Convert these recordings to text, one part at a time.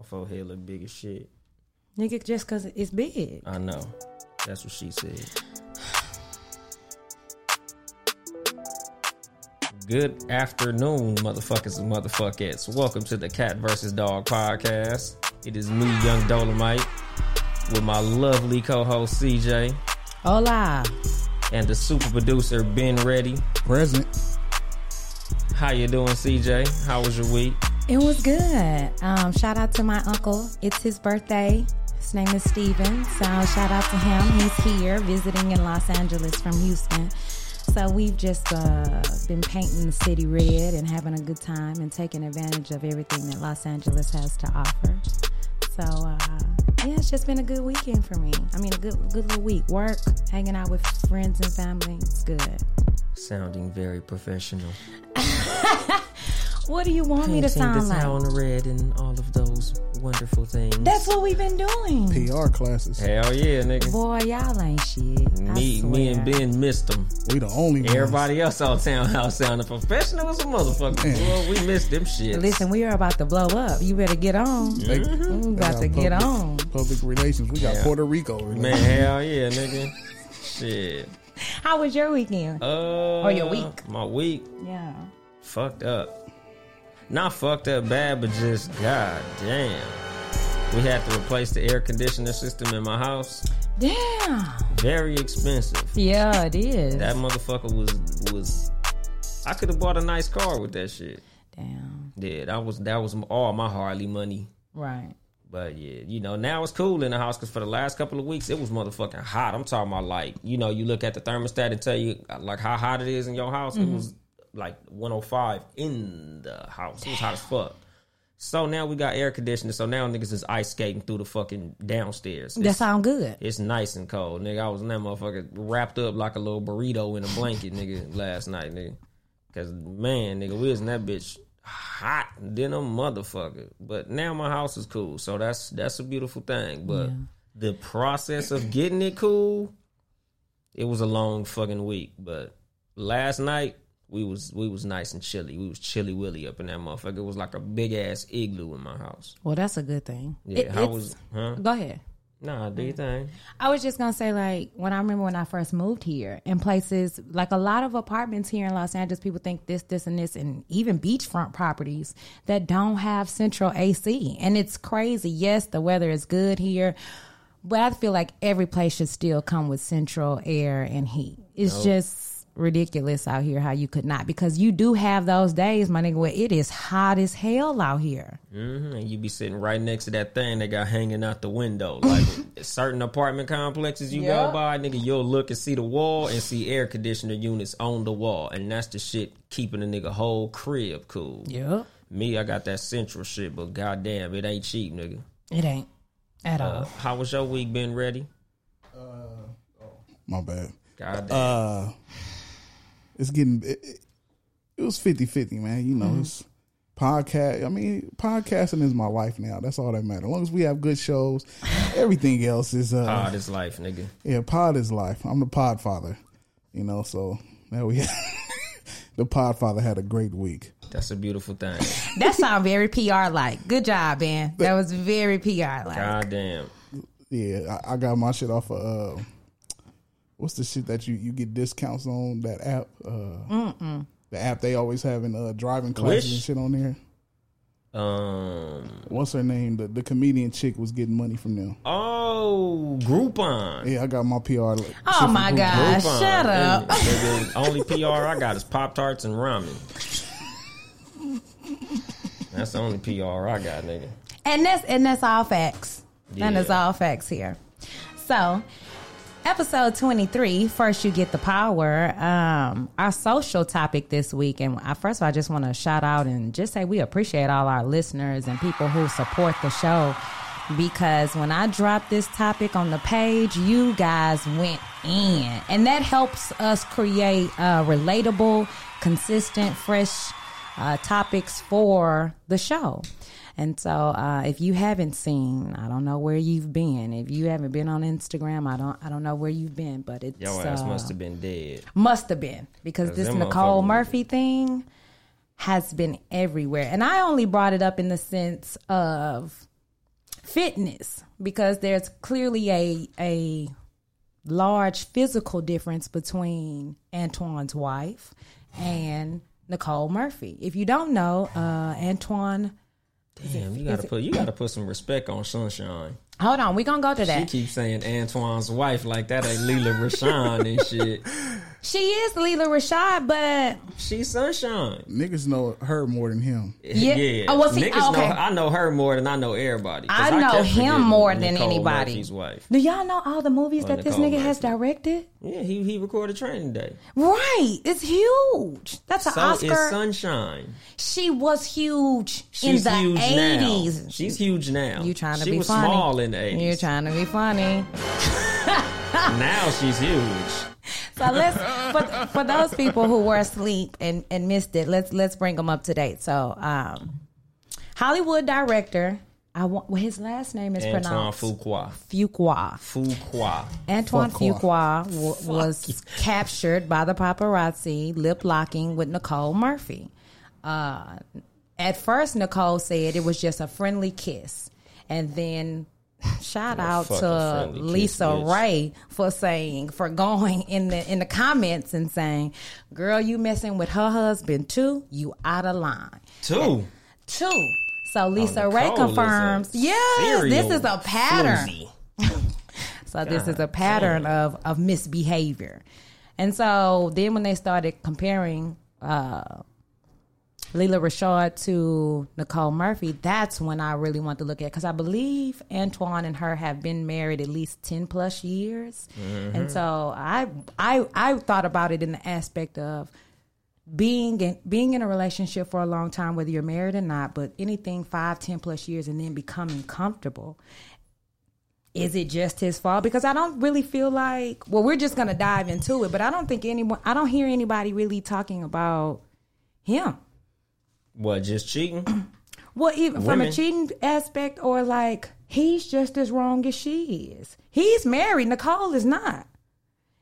My forehead look big as shit. Nigga, just cause it's big. I know. That's what she said. Good afternoon, motherfuckers and motherfuckers. Welcome to the Cat vs. Dog podcast. It is me, Young Dolomite, with my lovely co-host CJ Hola. and the super producer Ben Ready. Present. How you doing, CJ? How was your week? It was good. Um, shout out to my uncle. It's his birthday. His name is Steven. So shout out to him. He's here visiting in Los Angeles from Houston. So we've just uh, been painting the city red and having a good time and taking advantage of everything that Los Angeles has to offer. So uh, yeah, it's just been a good weekend for me. I mean, a good good little week. Work, hanging out with friends and family. It's good. Sounding very professional. What do you want me to Painting the sound like? town red and all of those wonderful things. That's what we've been doing. PR classes. Hell yeah, nigga. Boy, y'all ain't shit. Me, me and. Ben missed them. We the only ones. Everybody else on Townhouse sounding professional as a motherfucker. Man. Boy, we missed them shit. Listen, we are about to blow up. You better get on. They, We Mm-hmm. about to they got get public- on. Public relations. We got Yeah. Puerto Rico. Man, hell yeah, nigga. Shit. How was your weekend? Uh, Or your week. My week yeah. fucked up. Not fucked up bad, but just god damn. We had to replace the air conditioner system in my house. Damn. Very expensive. Yeah, it is. That motherfucker was was. I could have bought a nice car with that shit. Damn. Yeah, that was that was all my Harley money. Right. But yeah, you know, now it's cool in the house because for the last couple of weeks it was motherfucking hot. I'm talking about like, you know, you look at the thermostat and tell you like how hot it is in your house. It mm-hmm. was like 105 in the house. It was hot as fuck. So now we got air conditioning. So now niggas is ice skating through the fucking downstairs. That sound good. it's nice and cold, nigga. I was in that motherfucker wrapped up like a little burrito in a blanket, nigga, last night, nigga. Cause man, nigga, we was in that bitch hot than a motherfucker. But now my house is cool, so that's that's a beautiful thing. But the process of getting it cool, it was a long fucking week. But last night we was we was nice and chilly. We was chilly willy up in that motherfucker. It was like a big ass igloo in my house. Well, that's a good thing. Yeah, It- how was huh? Go ahead. Nah, do you think? I was just gonna say, like, when I remember when I first moved here, in places like a lot of apartments here in Los Angeles, people think this, this, and this, and even beachfront properties that don't have central AC, and it's crazy. Yes, the weather is good here, but I feel like every place should still come with central air and heat. It's just ridiculous out here how you could not because you do have those days, my nigga, where it is hot as hell out here. hmm And you be sitting right next to that thing they got hanging out the window. Like certain apartment complexes you Yeah. go by, nigga, you'll look and see the wall and see air conditioner units on the wall. And that's the shit keeping a nigga whole crib cool. Yep. Me, I got that central shit, but goddamn, it ain't cheap, nigga. It ain't at all. Uh, how was your week Ben Ready? Uh, oh. My bad. Goddamn. Uh, it's getting. It, it- it was 50-50, man. You know, Mm-hmm. it's podcast. I mean, podcasting is my life now. That's all that matters. As long as we have good shows, everything else is. uh Hard as life, nigga. Yeah, pod is life. I'm the pod father. You know, so now we. the pod father had a great week. That's a beautiful thing. That sound very PR like. Good job, man. That was very PR like. God damn. Yeah, I, I got my shit off of uh, what's the shit that you you get discounts on that app? Uh, the app they always having uh, driving classes Which? and shit on there. Um. What's her name? The the comedian chick was getting money from them. Oh, Groupon. Yeah, I got my PR. li- Oh my Groupon. gosh, Groupon. shut up. And- and the only PR I got is Pop Tarts and ramen. That's the only PR I got, nigga. And that's and that's all facts. And Yeah. that's all facts here. So Episode 23, First You Get the Power. Um, our social topic this week, and I, first of all, I just want to shout out and just say we appreciate all our listeners and people who support the show because when I dropped this topic on the page, you guys went in, and that helps us create uh, relatable, consistent, fresh uh, topics for the show. And so, uh, if you haven't seen, I don't know where you've been. If you haven't been on Instagram, I don't, I don't know where you've been. But it's Your ass uh, must have been dead. must have been because this Nicole Murphy thing has been everywhere. And I only brought it up in the sense of fitness because there's clearly a a large physical difference between Antoine's wife and Nicole Murphy. If you don't know, uh Antoine Damn, you gotta put you gotta put some respect on Sunshine. Hold on, we're gonna go to that. She keeps saying Antoine's wife like that ain't Lela Rochon and shit. She is Leela Rashad, but She's Sunshine. Niggas know her more than him. Yeah. Oh, well, see, Niggas okay. know I know her more than I know everybody. I know him more than Nicole anybody. Murphy's wife. do y'all know all the movies that this Nicole nigga has directed? Yeah, he he recorded Training Day. Right, it's huge. That's an So Oscar. is Sunshine. she was huge She's in the huge eighties. now. She's huge now. You trying to she be funny. She was small in the eighties. You're trying to be funny. now she's huge. So let's for, for those people who were asleep and, and missed it, let's let's bring them up to date. So, um, Hollywood director, I want well, his last name is Antoine pronounced Fuqua. Fuqua. Fuqua. Antoine Fuqua. Fuqua w- was captured by the paparazzi lip locking with Nicole Murphy. Uh, at first, Nicole said it was just a friendly kiss, and then shout out to Lisa. Ray for saying for going in the in the comments and saying, "Girl, you messing with her husband too? You out of line." Two. Two. So Lisa Raye confirms, yes, this is a pattern. So this is a God pattern of of misbehavior. And so then when they started comparing uh Leela Rashad to Nicole Murphy, that's when I really want to look at because I believe Antoine and her have been married at least ten plus years, mm-hmm. and so I I I thought about it in the aspect of being in, being in a relationship for a long time, whether you're married or not, but anything five, ten plus years, and then becoming comfortable is it just his fault? Because I don't really feel like well, we're just gonna dive into it, but I don't think anyone I don't hear anybody really talking about him. What, just cheating? Well, even from a cheating aspect or like he's just as wrong as she is. He's married, Nicole is not.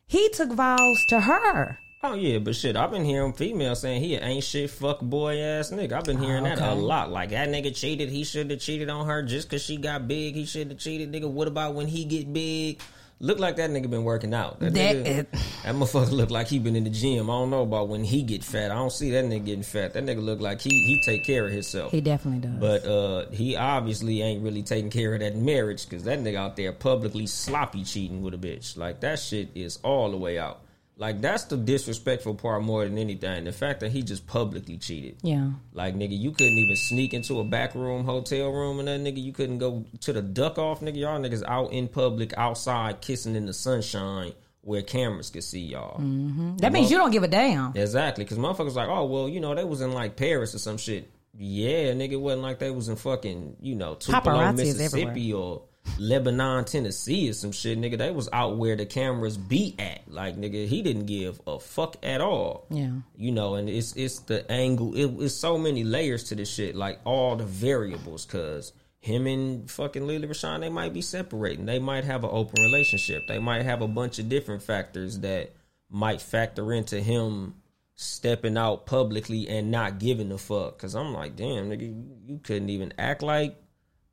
He took vows to her. Oh yeah, but shit, I've been hearing females saying he ain't shit fuck boy ass nigga. I've been hearing that a lot. Like that nigga cheated, he should have cheated on her just cause she got big. He should have cheated, nigga. What about when he get big? Look like that nigga been working out. That, That- nigga, that motherfucker look like he been in the gym. I don't know about when he get fat. I don't see that nigga getting fat. That nigga look like he he take care of himself. He definitely does. But uh, he obviously ain't really taking care of that marriage because that nigga out there publicly sloppy cheating with a bitch. Like that shit is all the way out. Like that's the disrespectful part more than anything. The fact that he just publicly cheated. yeah. Like nigga, you couldn't even sneak into a back room, hotel room, and that nigga, you couldn't go to the duck off, nigga. Y'all niggas out in public, outside, kissing in the sunshine where cameras could see y'all. Mm-hmm. That means you don't give a damn. Exactly, because motherfuckers like, oh well, you know, they was in like Paris or some shit. Yeah, nigga, it wasn't like they was in fucking, you know, Tupelo, Mississippi or Lebanon, Tennessee or some shit, nigga. They was out where the cameras be at. Like, nigga, he didn't give a fuck at all. Yeah. You know, and it's it's the angle. It, it's so many layers to this shit. Like all the variables, cause him and fucking Lily Rashawn, they might be separating. They might have an open relationship. They might have a bunch of different factors that might factor into him stepping out publicly and not giving a fuck. Cause I'm like, damn, nigga, you, you couldn't even act like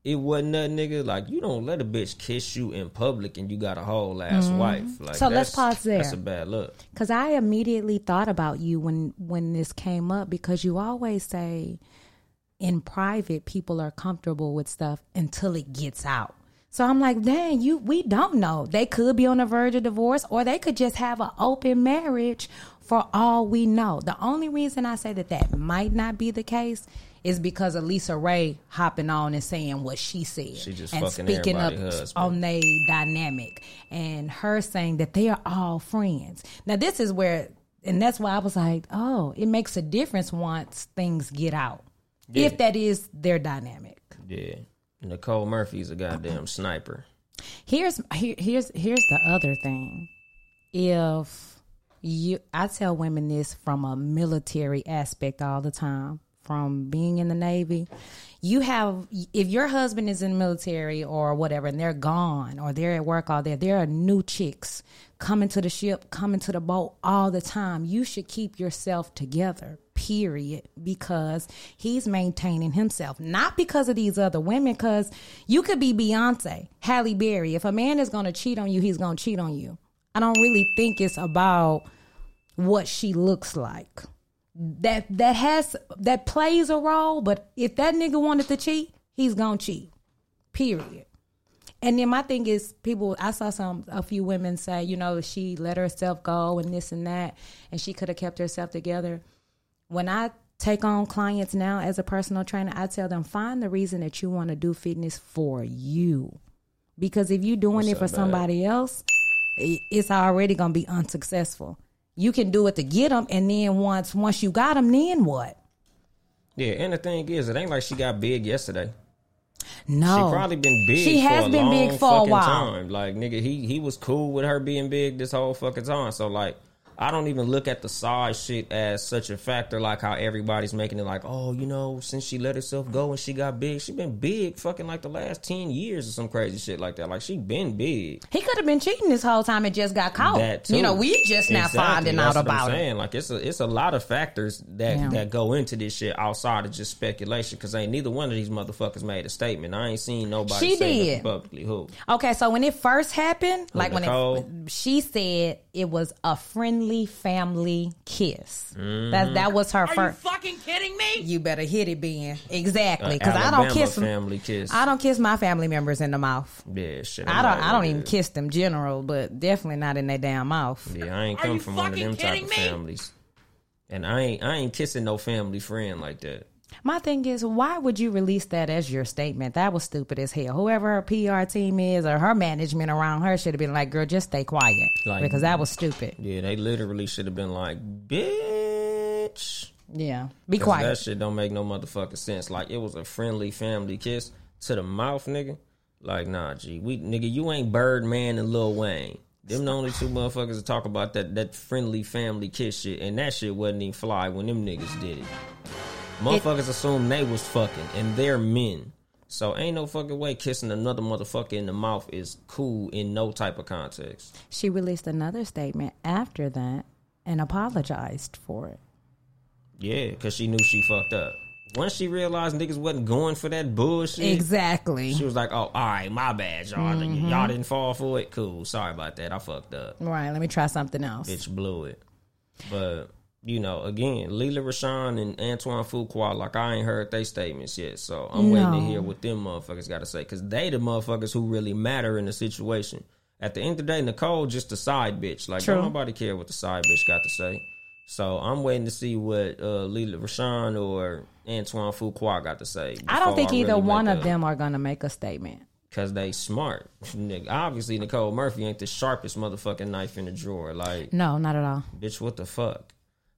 it wasn't nothing, nigga. Like you don't let a bitch kiss you in public and you got a whole ass wife. Like Mm-hmm. So let's pause there. That's a bad look. Cause I immediately thought about you when when this came up because you always say in private people are comfortable with stuff until it gets out. So I'm like, dang, you we don't know. They could be on the verge of divorce or they could just have an open marriage for all we know. The only reason I say that that might not be the case is because Elisa Ray hopping on and saying what she said She just and fucking speaking up husband. on they dynamic and her saying that they are all friends. Now this is where and that's why I was like, oh, it makes a difference once things get out. Yeah. If that is their dynamic. Yeah. Nicole Murphy's a goddamn sniper. Here's here, here's here's the other thing. If you I tell women this from a military aspect all the time, from being in the Navy. You have if your husband is in the military or whatever and they're gone or they're at work all day, there are new chicks coming to the ship, coming to the boat all the time. You should keep yourself together. Period. Because he's maintaining himself. Not because of these other women, because you could be Beyonce, Halle Berry. If a man is gonna cheat on you, he's gonna cheat on you. I don't really think it's about what she looks like. That that has that plays a role, but if that nigga wanted to cheat, he's gonna cheat. Period. And then my thing is, people. I saw some a few women say, you know, she let herself go and this and that, and she could have kept herself together. When I take on clients now as a personal trainer, I tell them find the reason that you want to do fitness for you, because if you're doing it for somebody else, it's already gonna be unsuccessful. You can do it to get them, and then once once you got them, then what? Yeah, and the thing is, it ain't like she got big yesterday. No, She probably been big. She has been big for a while. Time. Like nigga, he he was cool with her being big this whole fucking time. So like, I don't even look at the size shit as such a factor. Like how everybody's making it like, oh, you know, since she let herself go and she got big, she been big fucking like the last ten years or some crazy shit like that. Like she been big. He could have been cheating this whole time and just got caught. That too. You know, we just now Exactly. finding That's out what I'm about it. Like it's a it's a lot of factors that Yeah. that go into this shit outside of just speculation. Because ain't neither one of these motherfuckers made a statement. I ain't seen nobody She say did. publicly. Who? Okay, so when it first happened, like when Nicole? it, she said it was a friendly family kiss. Mm-hmm. That that was her first. fucking kidding me? You better hit it, Ben. Exactly, Uh, because I don't kiss family kiss. I don't kiss my family members in the mouth. Yeah, shit. I don't. I don't even kiss them general, but definitely not in their damn mouth. Yeah, I ain't Are come from one of them type of me? families. And I ain't I ain't kissing no family friend like that. My thing is, why would you release that as your statement? That was stupid as hell. Whoever her PR team is or her management around her should have been like, "Girl, just stay quiet," Like- because that was stupid. Yeah, they literally should have been like, bitch. Yeah, be quiet. That shit don't make no motherfucking sense. Like it was a friendly family kiss to the mouth, nigga. Like nah, G, we nigga, you ain't Birdman and Lil Wayne. Them the only two motherfuckers that talk about that that friendly family kiss shit, and that shit wasn't even fly when them niggas did it. Motherfuckers assume they was fucking, and they're men. So ain't no fucking way kissing another motherfucker in the mouth is cool in no type of context. She released another statement after that and apologized for it. Yeah, because she knew she fucked up. Once she realized niggas wasn't going for that bullshit, Exactly. She was like, "Oh, all right, my bad, y'all. Mm-hmm. Y'all didn't fall for it. Cool. Sorry about that. I fucked up. Right. Let me try something else. Bitch blew it." But you know, again, Lela Rochon and Antoine Fuqua, like I ain't heard they statements yet, so I'm waiting to hear what them motherfuckers got to say because they the motherfuckers who really matter in the situation. At the end of the day, Nicole just a side bitch. Like nobody care what the side bitch got to say. So I'm waiting to see what uh, Lela Rochon or Antoine Fuqua got to say. I don't think either one of them them are going to make a statement. because they smart. Nigga, Obviously, Nicole Murphy ain't the sharpest motherfucking knife in the drawer. Like, No, not at all. bitch, what the fuck?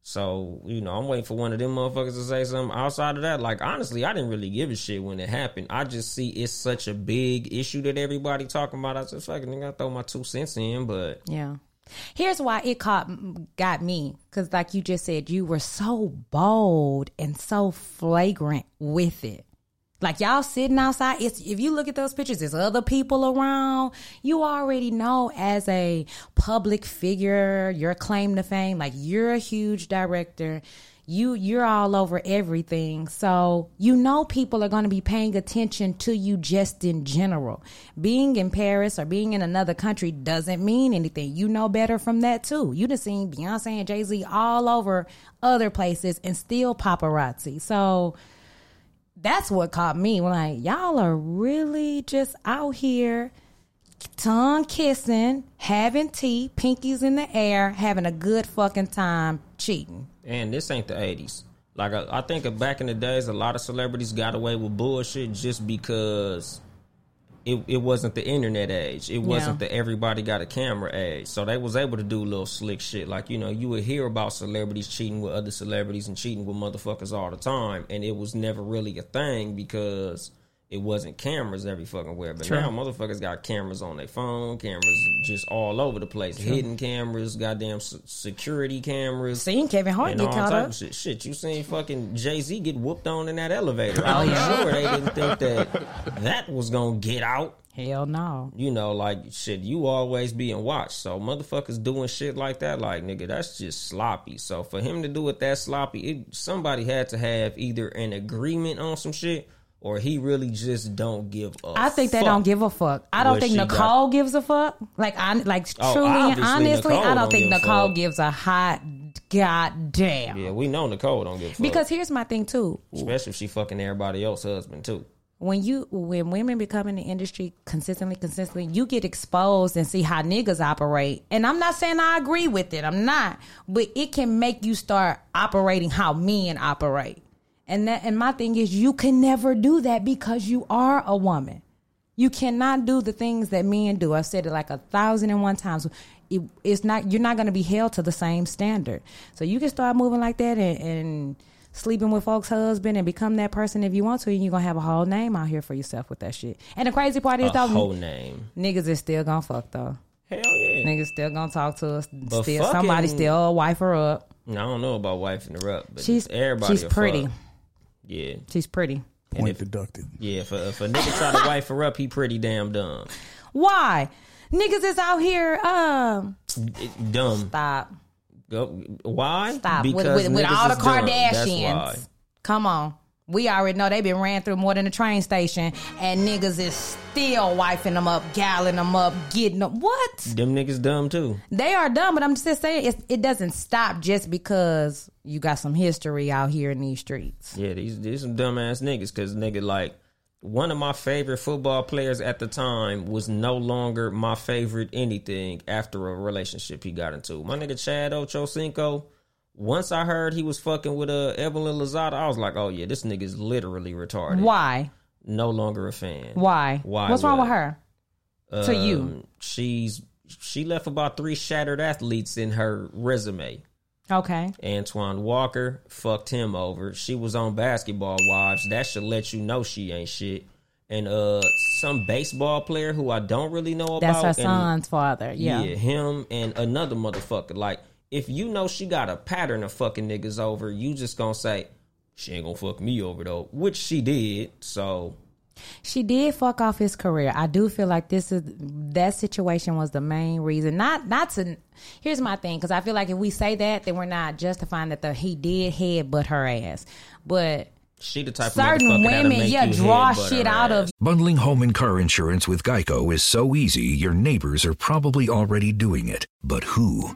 So, you know, I'm waiting for one of them motherfuckers to say something. Outside of that, like, honestly, I didn't really give a shit when it happened. I just see it's such a big issue that everybody talking about. I just fucking nigga, I throw my two cents in, but Yeah. Here's why it caught got me cuz like you just said you were so bold and so flagrant with it. Like y'all sitting outside, it's if you look at those pictures, there's other people around. You already know as a public figure, your claim to fame, like you're a huge director. You you're all over everything. So you know people are gonna be paying attention to you just in general. Being in Paris or being in another country doesn't mean anything. You know better from that too. You done seen Beyonce and Jay Z all over other places and still paparazzi. So that's what caught me. Like, y'all are really just out here tongue kissing, having tea, pinkies in the air, having a good fucking time cheating. and this ain't the 80s. Like I, I think back in the days, a lot of celebrities got away with bullshit just because it, it wasn't the internet age. It wasn't Yeah. the everybody got a camera age. So they was able to do little slick shit. Like, you know, you would hear about celebrities cheating with other celebrities and cheating with motherfuckers all the time. And it was never really a thing because it wasn't cameras every fucking where. But now motherfuckers got cameras on their phone, cameras just all over the place. Hidden cameras, goddamn security cameras. Seen Kevin Hart And get all caught up. shit. Shit, you seen fucking Jay Z get whooped on in that elevator. Oh, I'm sure they didn't think that that was gonna get out. Hell no. You know, like shit, you always being watched. So motherfuckers doing shit like that, like nigga, that's just sloppy. So for him to do it that sloppy, it, somebody had to have either an agreement on some shit or he really just don't give a I think they don't give a fuck. I don't think Nicole got. gives a fuck. Like I like Oh, truly honestly, Nicole I don't don't think give Nicole gives a hot goddamn. Yeah, we know Nicole don't give a fuck. Because here's my thing too. especially if she fucking everybody else's husband too. when you when women become in the industry consistently consistently you get exposed and see how niggas operate and i'm not saying i agree with it i'm not but it can make you start operating how men operate and that and my thing is you can never do that because you are a woman you cannot do the things that men do i've said it like a thousand and one times it, it's not you're not going to be held to the same standard so you can start moving like that and, and sleeping with folks' husband and become that person if you want to, and you're gonna have a whole name out here for yourself with that shit. And the crazy part is A though, whole name. niggas is still gonna fuck though. Hell yeah. Niggas still gonna talk to us. But still, fucking- somebody still wife her up. I don't know about wifing her up, but She's everybody. she's pretty. fuck. Yeah, She's pretty. Point deducted. yeah. If a, if a nigga try to wife her up, he pretty damn dumb. Why? Niggas is out here. Um, It- dumb. stop, Go. Why? stop with, Because with, with niggas all the is dumb. That's why. Kardashians. Come on. We already know they been ran through more than a train station, and niggas is still wifing them up, galling them up, getting them. What? Them niggas dumb too. They are dumb, but I'm just saying it's, it doesn't stop just because you got some history out here in these streets. Yeah, these these some dumbass niggas. Cause nigga, like one of my favorite football players at the time was no longer my favorite anything after a relationship he got into. My nigga Chad Ochocinco. Once I heard he was fucking with uh, Evelyn Lozada, I was like, oh yeah, this nigga's literally retarded. Why? No longer a fan. Why? Why What's wrong with her? to you? Um, she's she left about three shattered athletes in her resume. Okay. Antoine Walker fucked him over. She was on Basketball Wives. That should let you know she ain't shit. And uh, some baseball player who I don't really know about. That's her and- son's father. Yeah. yeah, him and another motherfucker. Like, if you know she got a pattern of fucking niggas over, you just gonna say she ain't gonna fuck me over though, which she did. So She did fuck off his career. I do feel like this is that situation was the main reason. Not not to. Here's my thing, because I feel like if we say that, then we're not justifying that the he did head but her ass. But she the type certain of motherfucker that'll women, yeah, draw shit out ass. of Bundling home and car insurance with Geico is so easy, your neighbors are probably already doing it. But who?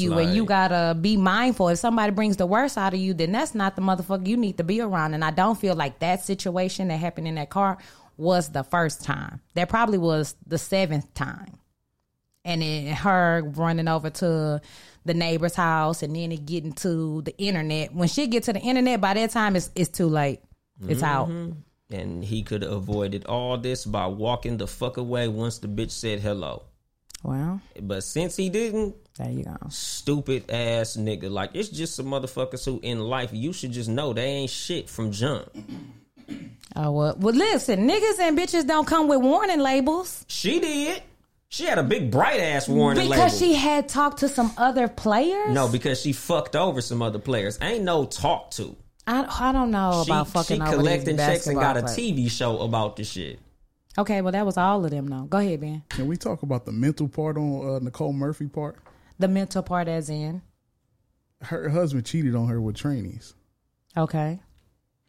You, and you gotta be mindful. If somebody brings the worst out of you, then that's not the motherfucker you need to be around. And I don't feel like that situation that happened in that car was the first time. That probably was the seventh time. And then her running over to the neighbor's house, and then it getting to the internet. When she get to the internet, by that time it's it's too late. It's mm-hmm. out. and he could have avoided all this by walking the fuck away once the bitch said hello. Well, But since he didn't, there you go. stupid ass nigga. Like it's just some motherfuckers who in life you should just know they ain't shit from jump. Oh well, well listen, niggas and bitches don't come with warning labels She did. She had a big bright ass warning label. because label. she had talked to some other players. no, because she fucked over some other players. Ain't no talk to. I, I don't know She, about she fucking over collecting checks and got a TV show about the shit. Players. Okay, well that was all of them. though. go ahead, Ben. Can we talk about the mental part on uh, Nicole Murphy part? The mental part, as in, Her husband cheated on her with trainees. okay.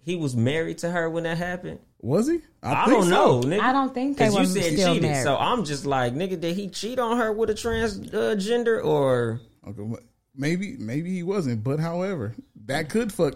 He was married to her when that happened. Was he? I, think don't so. know, nigga. I don't think they Because were you said still cheated, married. so I'm just like, nigga, did he cheat on her with a transgender or? Okay, well, maybe maybe he wasn't, but however, that could fuck.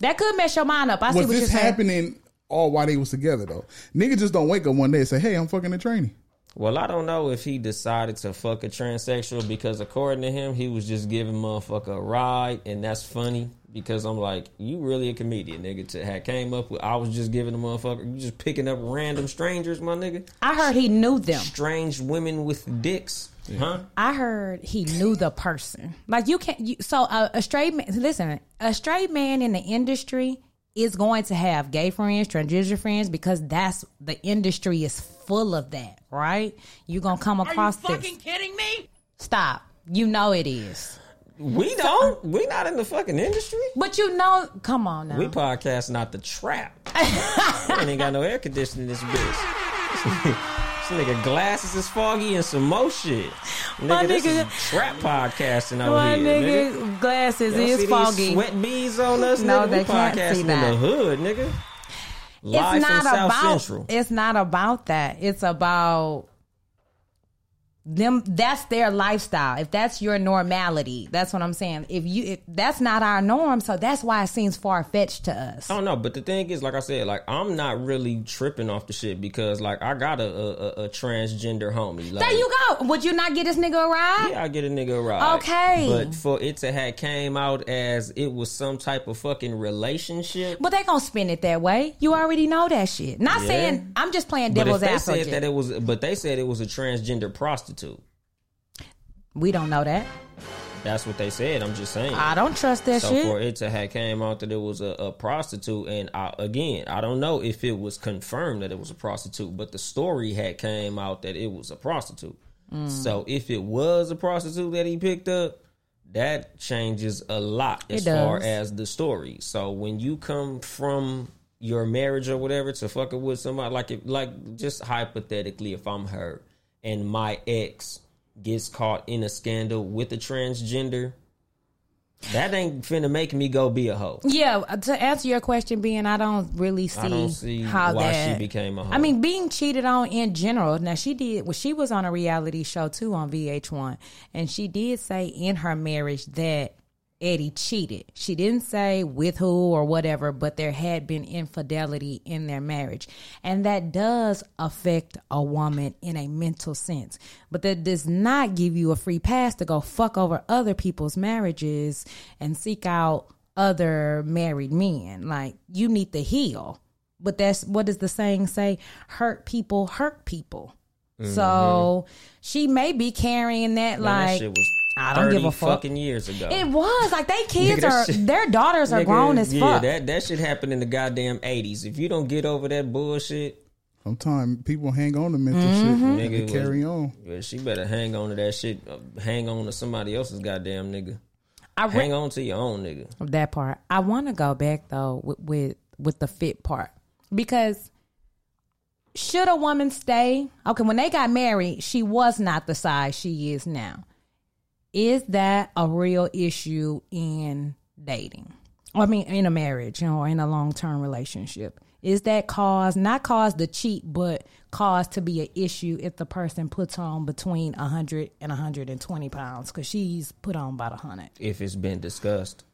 That could mess your mind up. I see was what you're this saying. happening all while they was together though? Nigga just don't wake up one day and say, "Hey, I'm fucking a trainee." Well, I don't know if he decided to fuck a transsexual because according to him, he was just giving motherfucker a ride, and that's funny because I'm like, you really a comedian, nigga? To had came up with, I was just giving a motherfucker, you just picking up random strangers, my nigga. I heard he knew them. Strange women with dicks, huh? I heard he knew the person. Like you can't. You, so a, a straight man. Listen, a straight man in the industry is going to have gay friends, transgender friends, because that's the industry is full of that, right? You're gonna come across this. Fucking kidding me? Stop. You know it is. We don't. We not in the fucking industry. But you know, come on now. We podcast not the trap. we ain't got no air conditioning in this bitch. this nigga glasses is foggy and some more shit. Nigga, My this nigga- is trap podcasting over My here, nigga, nigga. glasses You don't see is these foggy. Sweat beads on us, No, nigga. they we can't see podcasting in the hood, nigga. Live it's not about Central. it's not about that it's about them that's their lifestyle if that's your normality that's what i'm saying if you if that's not our norm so that's why it seems far-fetched to us I don't know, but the thing is, like I said, like I'm not really tripping off the shit because, like, I got a a, a, transgender homie. Like, there you go would you not get this nigga a ride Yeah, I get a nigga a ride. Okay. But for it to have came out as it was some type of fucking relationship. but they gonna spin it that way you already know that shit not Yeah. saying i'm just playing But if devil's they advocate said that it was, but they said it was a transgender prostitute. We don't know that That's what they said. I'm just saying. i don't trust that so shit for it to have came out that it was a, a prostitute, and I, again, I don't know if it was confirmed that it was a prostitute, but the story had came out that it was a prostitute. Mm. So if it was a prostitute that he picked up, that changes a lot as far as the story. So when you come from your marriage or whatever to fucking with somebody, like if, like just hypothetically, if I'm her and my ex gets caught in a scandal with a transgender, that ain't finna make me go be a hoe. Yeah, uh, to answer your question, being I don't really see, I don't see how why that she became a hoe. I mean, being cheated on in general. Now she did. Well, she was on a reality show too on VH1, and she did say in her marriage that Eddie cheated. She didn't say with who or whatever, but there had been infidelity in their marriage, and that does affect a woman in a mental sense. But that does not give you a free pass to go fuck over other people's marriages and seek out other married men. Like you need to heal. But that's what does the saying say? Hurt people hurt people. So mm-hmm. she may be carrying that Man, like that shit was I don't give a fuck. fucking years ago. It was like they kids Nigga, are shit- their daughters are Nigga, grown as yeah, fuck. Yeah, that that shit happened in the goddamn eighties. If you don't get over that bullshit, Sometimes people hang on to mental Mm-hmm. shit Nigga, and carry on. well, she better hang on to that shit. uh, Hang on to somebody else's goddamn nigga. I re- Hang on to your own nigga. that part. I want to go back though with, with with the fit part because should a woman stay? Okay, when they got married, she was not the size she is now. Is that a real issue in dating? Or, I mean, in a marriage, you know, or in a long term relationship? Is that cause not cause to cheat, but cause to be an issue if the person puts on between 100 and 120 pounds? Because she's put on about a hundred. If it's been discussed.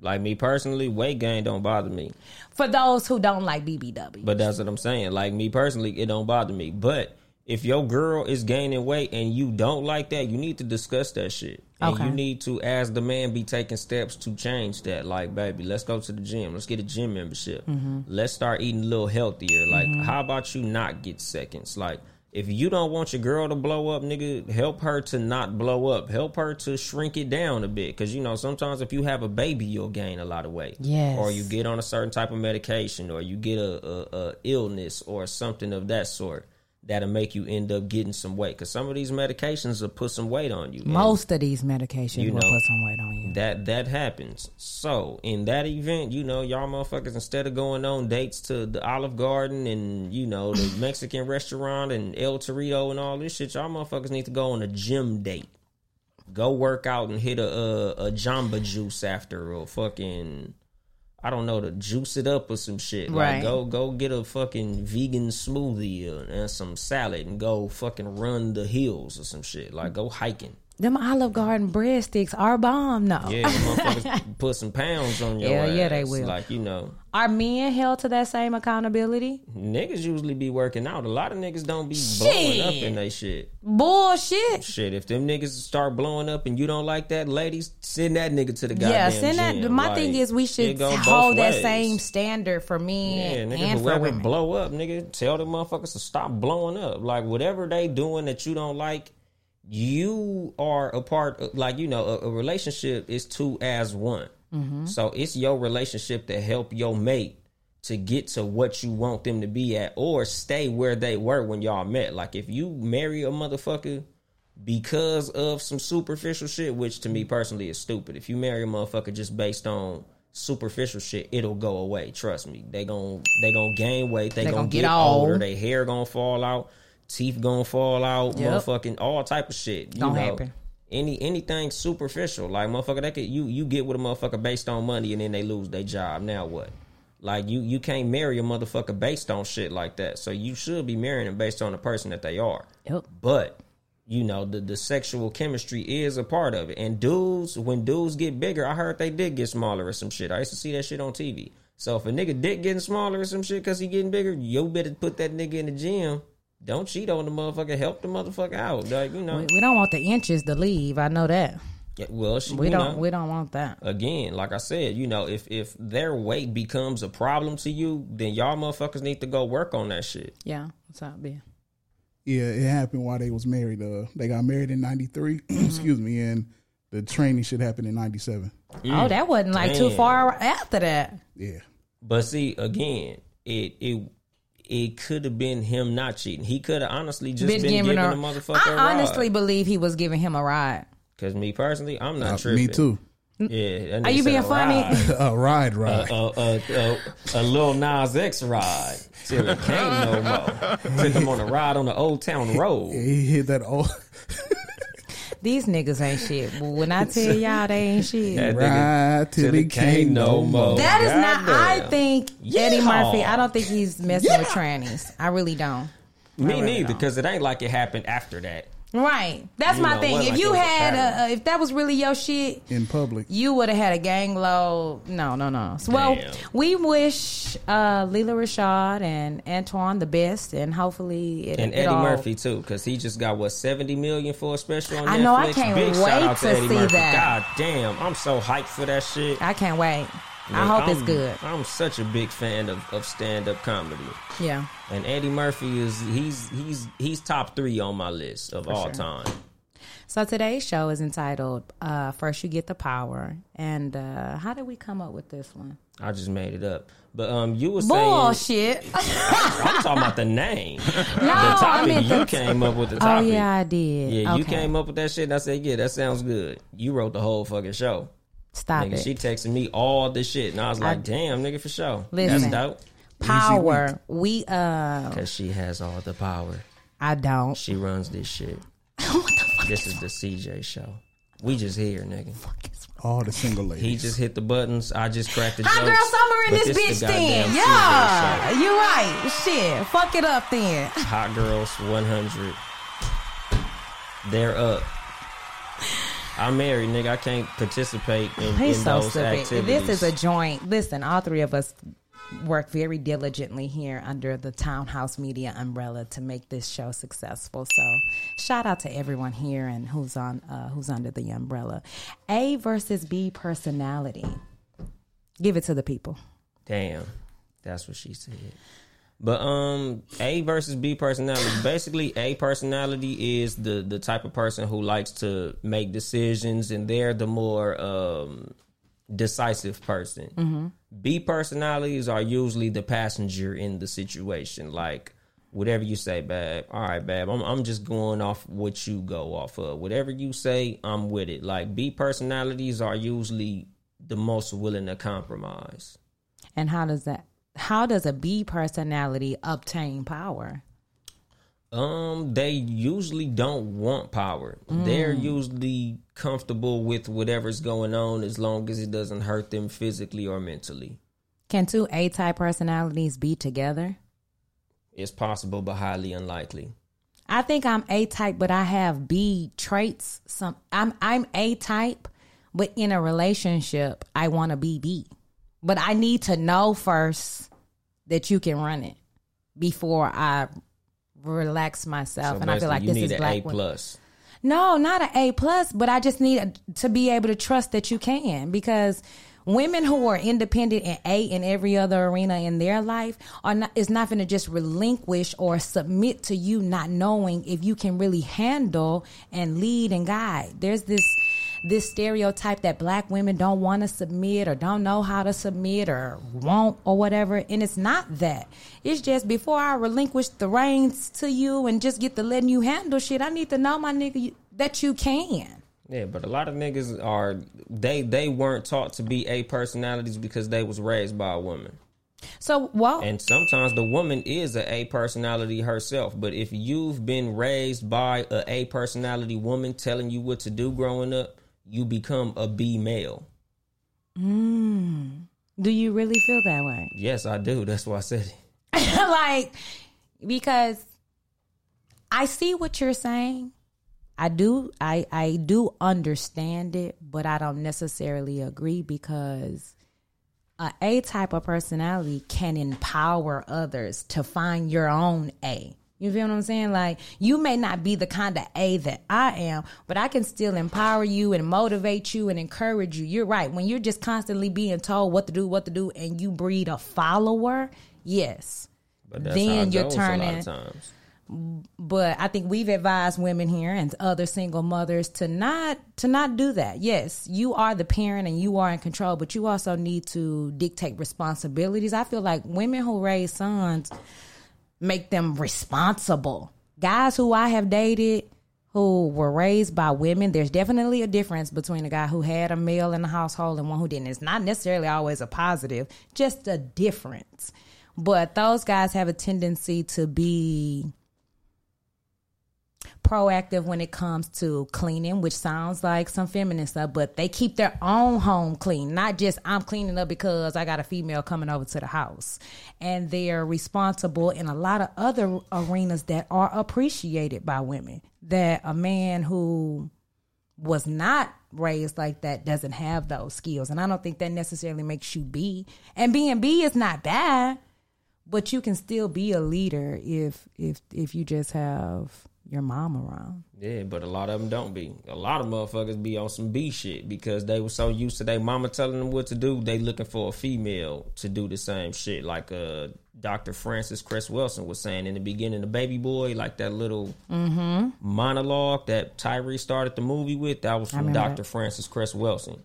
Like me personally, weight gain don't bother me. For those who don't like BBW, But that's what I'm saying. Like me personally, it don't bother me. But if your girl is gaining weight and you don't like that, you need to discuss that shit. And Okay. you need to, as the man, be taking steps to change that. Like, baby, let's go to the gym. Let's get a gym membership. Mm-hmm. Let's start eating a little healthier. Like, how about you not get seconds? Like, If you don't want your girl to blow up, nigga, help her to not blow up. Help her to shrink it down a bit. Cause you know, sometimes if you have a baby, you'll gain a lot of weight. Yes. Or you get on a certain type of medication, or you get a, a, a illness or something of that sort that'll make you end up getting some weight. Cause some of these medications will put some weight on you. Most of these medications You will know, put some weight on you. that that happens. So in that event, you know, y'all motherfuckers instead of going on dates to the Olive Garden and you know the Mexican restaurant and El Torito and all this shit, y'all motherfuckers need to go on a gym date. Go work out and hit a a, a Jamba Juice after or fucking. I don't know to juice it up or some shit. Like Right. go go get a fucking vegan smoothie and some salad and go fucking run the hills or some shit. Like go hiking. Them Olive Garden breadsticks are bomb. No. Yeah, motherfuckers put some pounds on your Yeah, ass. yeah, they will. Like, you know, Are men held to that same accountability? niggas usually be working out. A lot of niggas don't be blowing up in they shit. Bullshit. Shit, if them niggas start blowing up and you don't like that, ladies, send that nigga to the goddamn Yeah, send that. gym. My Like, thing is, we should hold that ways. same standard for men Yeah, nigga, and for women. blow up, nigga, tell them motherfuckers to stop blowing up. Like whatever they doing that you don't like, you are a part. Of, like you know, a, a relationship is two as one. Mm-hmm. So it's your relationship to help your mate to get to what you want them to be at, or stay where they were when y'all met. Like if you marry a motherfucker because of some superficial shit, which to me personally is stupid. If you marry a motherfucker just based on superficial shit, it'll go away. Trust me. They gon' they gonna gain weight. They, They gonna, gonna get, get older. old. Their hair gonna fall out. Teeth gonna fall out. Yep. Motherfucking all type of shit. You Don't know, happen. Any anything superficial, like motherfucker, that could you you get with a motherfucker based on money and then they lose their job. Now what? Like you you can't marry a motherfucker based on shit like that. So you should be marrying them based on the person that they are. Yep. But you know the the sexual chemistry is a part of it. And dudes, when dudes get bigger, I heard they did get smaller or some shit. I used to see that shit on TV. So if a nigga dick getting smaller or some shit because he getting bigger, you better put that nigga in the gym. Don't cheat on the motherfucker. Help the motherfucker out. Like you know. We, we don't want the inches to leave. I know that. Yeah, well, she, We don't. know, We don't want that. again, like I said, you know, if if their weight becomes a problem to you, then y'all motherfuckers need to go work on that shit. Yeah. What's up, B? Yeah, it happened while they was married. Uh, they got married in '93. Mm-hmm. excuse me, and the training should happen in '97. Oh, that wasn't like too far after that. Yeah, But see, again, it it it could have been him not cheating. He could have honestly just been, giving her- a motherfucker I honestly believe he was giving him a ride. Because me personally, I'm not Uh, tripping. me too. Yeah. Are you said being a funny? ride. A ride, ride. a, a, a, a Lil Nas X ride till it can't no more. Took him on a ride on the Old Town Road. he hit that old These niggas ain't shit. But when I tell y'all they ain't shit. That nigga ride till he can't no more. That is not. I Goddamn. think Eddie Murphy. I don't think he's messing with trannies. I really don't. Me really neither, because it ain't like it happened after that. Right. That's You my know, thing. If like you it was a had a, a, if that was really your shit, in public. you would have had a gang load. No, no, no. So, well, we wish uh, Leela Rashad and Antoine the best, and hopefully it And it Eddie all- Murphy too, because he just got what seventy million for a special on Netflix. I know, I can't Big shout wait out to Eddie see Murphy. that. God damn, I'm so hyped for that shit. I can't wait. I hope it's I'm- good. I'm such a big fan of, of stand up comedy. Yeah. And Eddie Murphy is he's he's he's top three on my list of all sure. time. So today's show is entitled uh, "First You Get the Power," and uh, how did we come up with this one? I just made it up. But um you were saying Bullshit. I'm talking about the name. the I topic meant you the- came up with the oh yeah, I did. Yeah, you came up with that shit and I said, Yeah, that sounds good. You wrote the whole fucking show. Stop Nigga, it. she texted me all the shit, and I was like, "Damn, nigga, for sure. Listen. That's dope." Power. We uh, Cause she has all the power. I don't. She runs this shit. what the fuck? This is the CJ show. We just here, nigga. All the single ladies. He just hit the buttons. I just cracked the Hot jokes. girl summer in but this bitch goddamn then. Yeah, you right. Shit, fuck it up then. Hot girls 100. They're up. I'm married, nigga. I can't participate in, He's in so those stupid. activities. This is a joint. Listen, all three of us work very diligently here under the Townhouse Media umbrella to make this show successful. So, shout out to everyone here and who's on uh, who's under the umbrella. A versus B personality. Give it to the people. Damn, that's what she said. But um, A versus B personality. Basically, A personality is the the type of person who likes to make decisions, and they're the more um decisive person. B personalities are usually the passenger in the situation. Like whatever you say, babe. All right, babe. I'm I'm just going off what you go off of. Whatever you say, I'm with it. Like B personalities are usually the most willing to compromise. And how does that? How does a B personality obtain power? Um, they usually don't want power. They're usually comfortable with whatever's going on as long as it doesn't hurt them physically or mentally. Can two A type personalities be together? It's possible, but highly unlikely. I think I'm A type, but I have B traits. Some I'm I'm A type, but in a relationship, I want to be B. But I need to know first that you can run it before I relax myself. So and I feel like this you is an black A women. plus. No, not an A plus, but I just need to be able to trust that you can because women who are independent and A in every other arena in their life are not is not going to just relinquish or submit to you not knowing if you can really handle and lead and guide. There's this this stereotype that black women don't want to submit or don't know how to submit or won't or whatever and it's not that it's just before i relinquish the reins to you and just get to letting you handle shit i need to know my nigga that you can Yeah, but a lot of niggas are they they weren't taught to be A personalities because they was raised by a woman. so well And sometimes the woman is a A personality herself. But if you've been raised by a A personality woman telling you what to do growing up, you become a B male. Hmm. do you really feel that way Yes, I do. That's why I said it. like because I see what you're saying. I do I I do understand it, but I don't necessarily agree because a A type of personality can empower others to find your own A. You feel what I'm saying? Like you may not be the kind of A that I am, but I can still empower you and motivate you and encourage you. You're right. When you're just constantly being told what to do, what to do, and you breed a follower, yes. But that's Then you're goes a lot turning- of times. but I think we've advised women here and other single mothers to not to not do that. Yes, you are the parent and you are in control, but you also need to dictate responsibilities. I feel like women who raise sons make them responsible. Guys who I have dated who were raised by women, there's definitely a difference between a guy who had a male in the household and one who didn't. It's not necessarily always a positive, just a difference. But those guys have a tendency to be proactive when it comes to cleaning, which sounds like some feminine stuff, but they keep their own home clean, not just I'm cleaning up because I got a female coming over to the house. And they're responsible in a lot of other arenas that are appreciated by women. That a man who was not raised like that doesn't have those skills. And I don't think that necessarily makes you B. And being B is not bad, but you can still be a leader if if if you just have your mom around. Yeah, but a lot of them don't be. A lot of motherfuckers be on some B shit because they were so used to their mama telling them what to do. They looking for a female to do the same shit. Like uh, Dr. Frances Cress Welsing was saying in the beginning, the baby boy, like that little monologue that Tyrese started the movie with. That was from Dr. Frances Cress Welsing,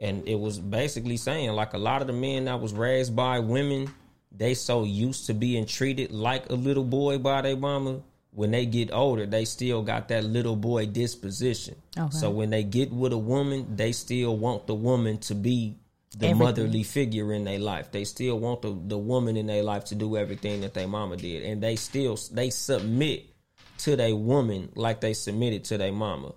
and it was basically saying like a lot of the men that was raised by women, they so used to being treated like a little boy by their mama when they get older, they still got that little boy disposition. Okay. So when they get with a woman, they still want the woman to be the Everything. motherly figure in their life. They still want the, the woman in their life to do everything that their mama did. And they still they submit to their woman like they submitted to their mama.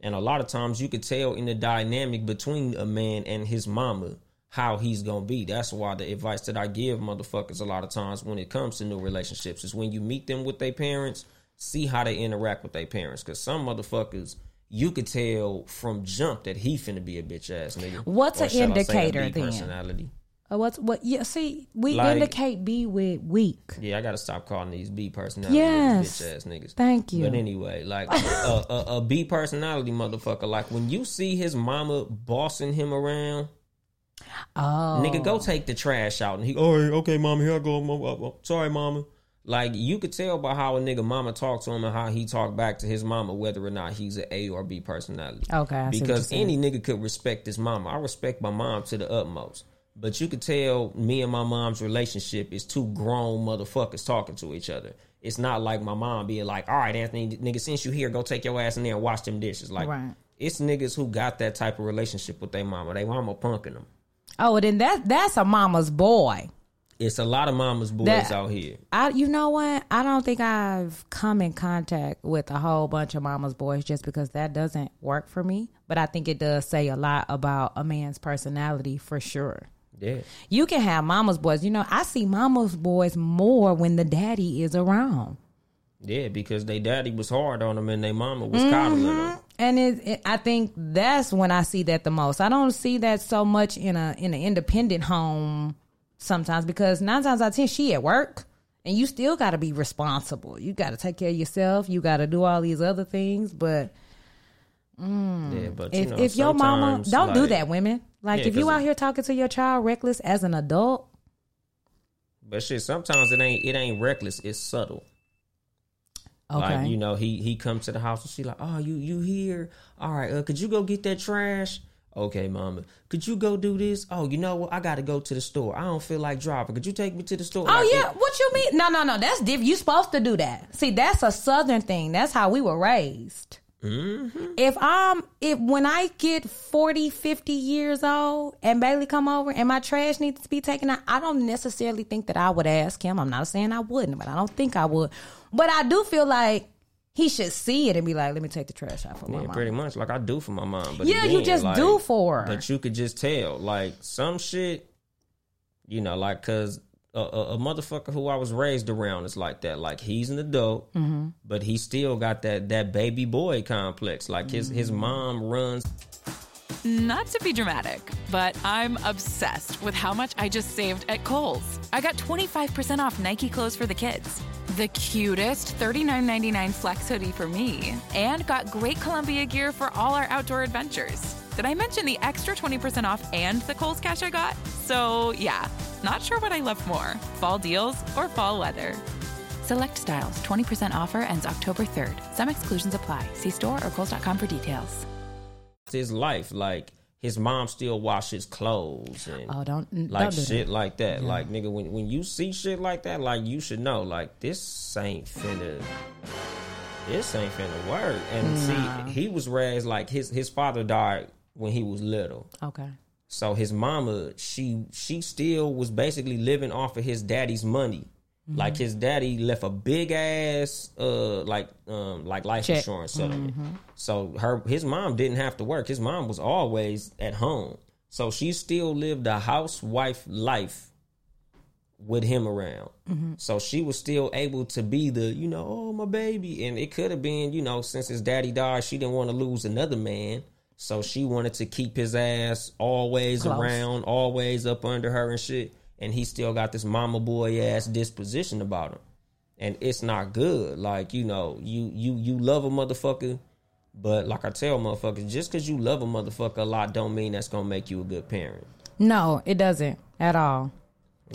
And a lot of times you could tell in the dynamic between a man and his mama how he's gonna be. That's why the advice that I give motherfuckers a lot of times when it comes to new relationships is when you meet them with their parents, see how they interact with their parents. Cause some motherfuckers you could tell from jump that he finna be a bitch ass nigga. What's an indicator then? Personality. Uh, what's what? Yeah, see, we Like- indicate B with weak. Yeah, I gotta stop calling these B personality Yes. bitch ass niggas. Thank you. But anyway, like a, a, a B personality motherfucker, like when you see his mama bossing him around, Oh, Nigga, go take the trash out. And he, right, okay, mama, here I go. Mama, Sorry, mama. Like, you could tell by how a nigga mama talked to him and how he talked back to his mama, whether or not he's an A or B personality. Okay, I Because any nigga could respect his mama. I respect my mom to the utmost. But you could tell me and my mom's relationship is two grown motherfuckers talking to each other. It's not like my mom being like, all right, Anthony, nigga, since you here, go take your ass in there and wash them dishes. Like, Right. it's niggas who got that type of relationship with their mama. They mama punking them. Oh, then that that's a mama's boy. It's a lot of mama's boys That- out here. I, you know what? I don't think I've come in contact with a whole bunch of mama's boys just because that doesn't work for me. But I think it does say a lot about a man's personality for sure. Yeah. You can have mama's boys. You know, I see mama's boys more when the daddy is around. Yeah, because they daddy was hard on them and their mama was coddling them. Mm-hmm. And it, it, I think that's when I see that the most. I don't see that so much in a in an independent home sometimes because nine times out of ten she at work and you still got to be responsible. You got to take care of yourself. You got to do all these other things. But mm. Yeah, but you if know, if your mama don't do that, women like Yeah, if you out here talking to your child reckless as an adult, But shit, sometimes it ain't it ain't reckless. It's subtle. Okay, Like you know, he he comes to the house and she like, oh, you you here? All right, uh, could you go get that trash? Okay, mama. Could you go do this? Oh, you know what? I got to go to the store. I don't feel like driving. Could you take me to the store? Oh Like, yeah, what you mean? No, no, no. That's different. You supposed to do that. See, that's a southern thing. That's how we were raised. Mm-hmm. If I'm if when I get 40, 50 years old and Bailey come over and my trash needs to be taken out, I don't necessarily think that I would ask him. I'm not saying I wouldn't, but I don't think I would. But I do feel like he should see it and be like, "Let me take the trash out for my mom. Yeah, pretty much like I do for my mom. But Yeah, you just like, do for her. But you could just tell, like some shit, you know, like because a, a, a motherfucker who I was raised around is like that. Like he's an adult, Mm-hmm. but he still got that that baby boy complex. Like his his Mm-hmm. mom runs. Not to be dramatic, but I'm obsessed with how much I just saved at Kohl's. I got 25% off Nike clothes for the kids, the cutest $39.99 flex hoodie for me, and got great Columbia gear for all our outdoor adventures. Did I mention the extra 20% off and the Kohl's cash I got? So, yeah, not sure what I love more fall deals or fall weather. Select styles, 20% offer ends October 3rd. Some exclusions apply. See store or Kohl's.com for details. his life. Like his mom still washes clothes and Oh, don't like don't do shit that. like that. Like nigga, when when you see shit like that, like you should know, like this ain't finna. This ain't finna work. And see, he was raised like his his father died when he was little. Okay. So his mama, she she still was basically living off of his daddy's money. Mm-hmm. Like his daddy left a big ass uh like um like life Check. insurance settlement. So her his mom didn't have to work. His mom was always at home. So she still lived a housewife life with him around. So she was still able to be the, you know, oh my baby. And it could have been, you know, since his daddy died, she didn't want to lose another man. So she wanted to keep his ass always Close. around, always up under her and shit. And he still got this mama boy ass disposition about him. And it's not good. Like, you know, you you you love a motherfucker, but like I tell motherfuckers, just cause you love a motherfucker a lot don't mean that's gonna make you a good parent. No, it doesn't at all.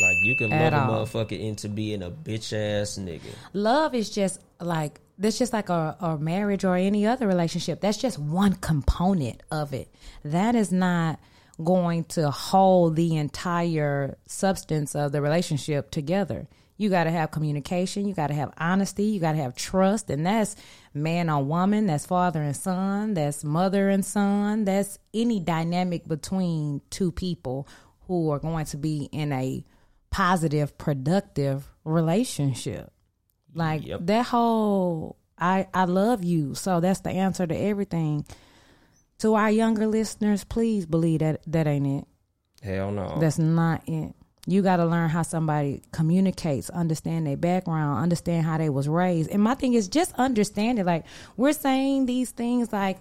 Like you can At love a motherfucker into being a bitch ass nigga. love is just like that's just like a, a marriage or any other relationship. That's just one component of it. That is not going to hold the entire substance of the relationship together. You got to have communication you got to have honesty you got to have trust and that's man on woman that's father and son that's mother and son that's any dynamic between two people who are going to be in a positive productive relationship like Yep. that whole I I love you. So that's the answer to everything. To our younger listeners, please believe that that ain't it. Hell no. That's not it. You got to learn how somebody communicates, understand their background, understand how they was raised. And my thing is just understand it. Like we're saying these things like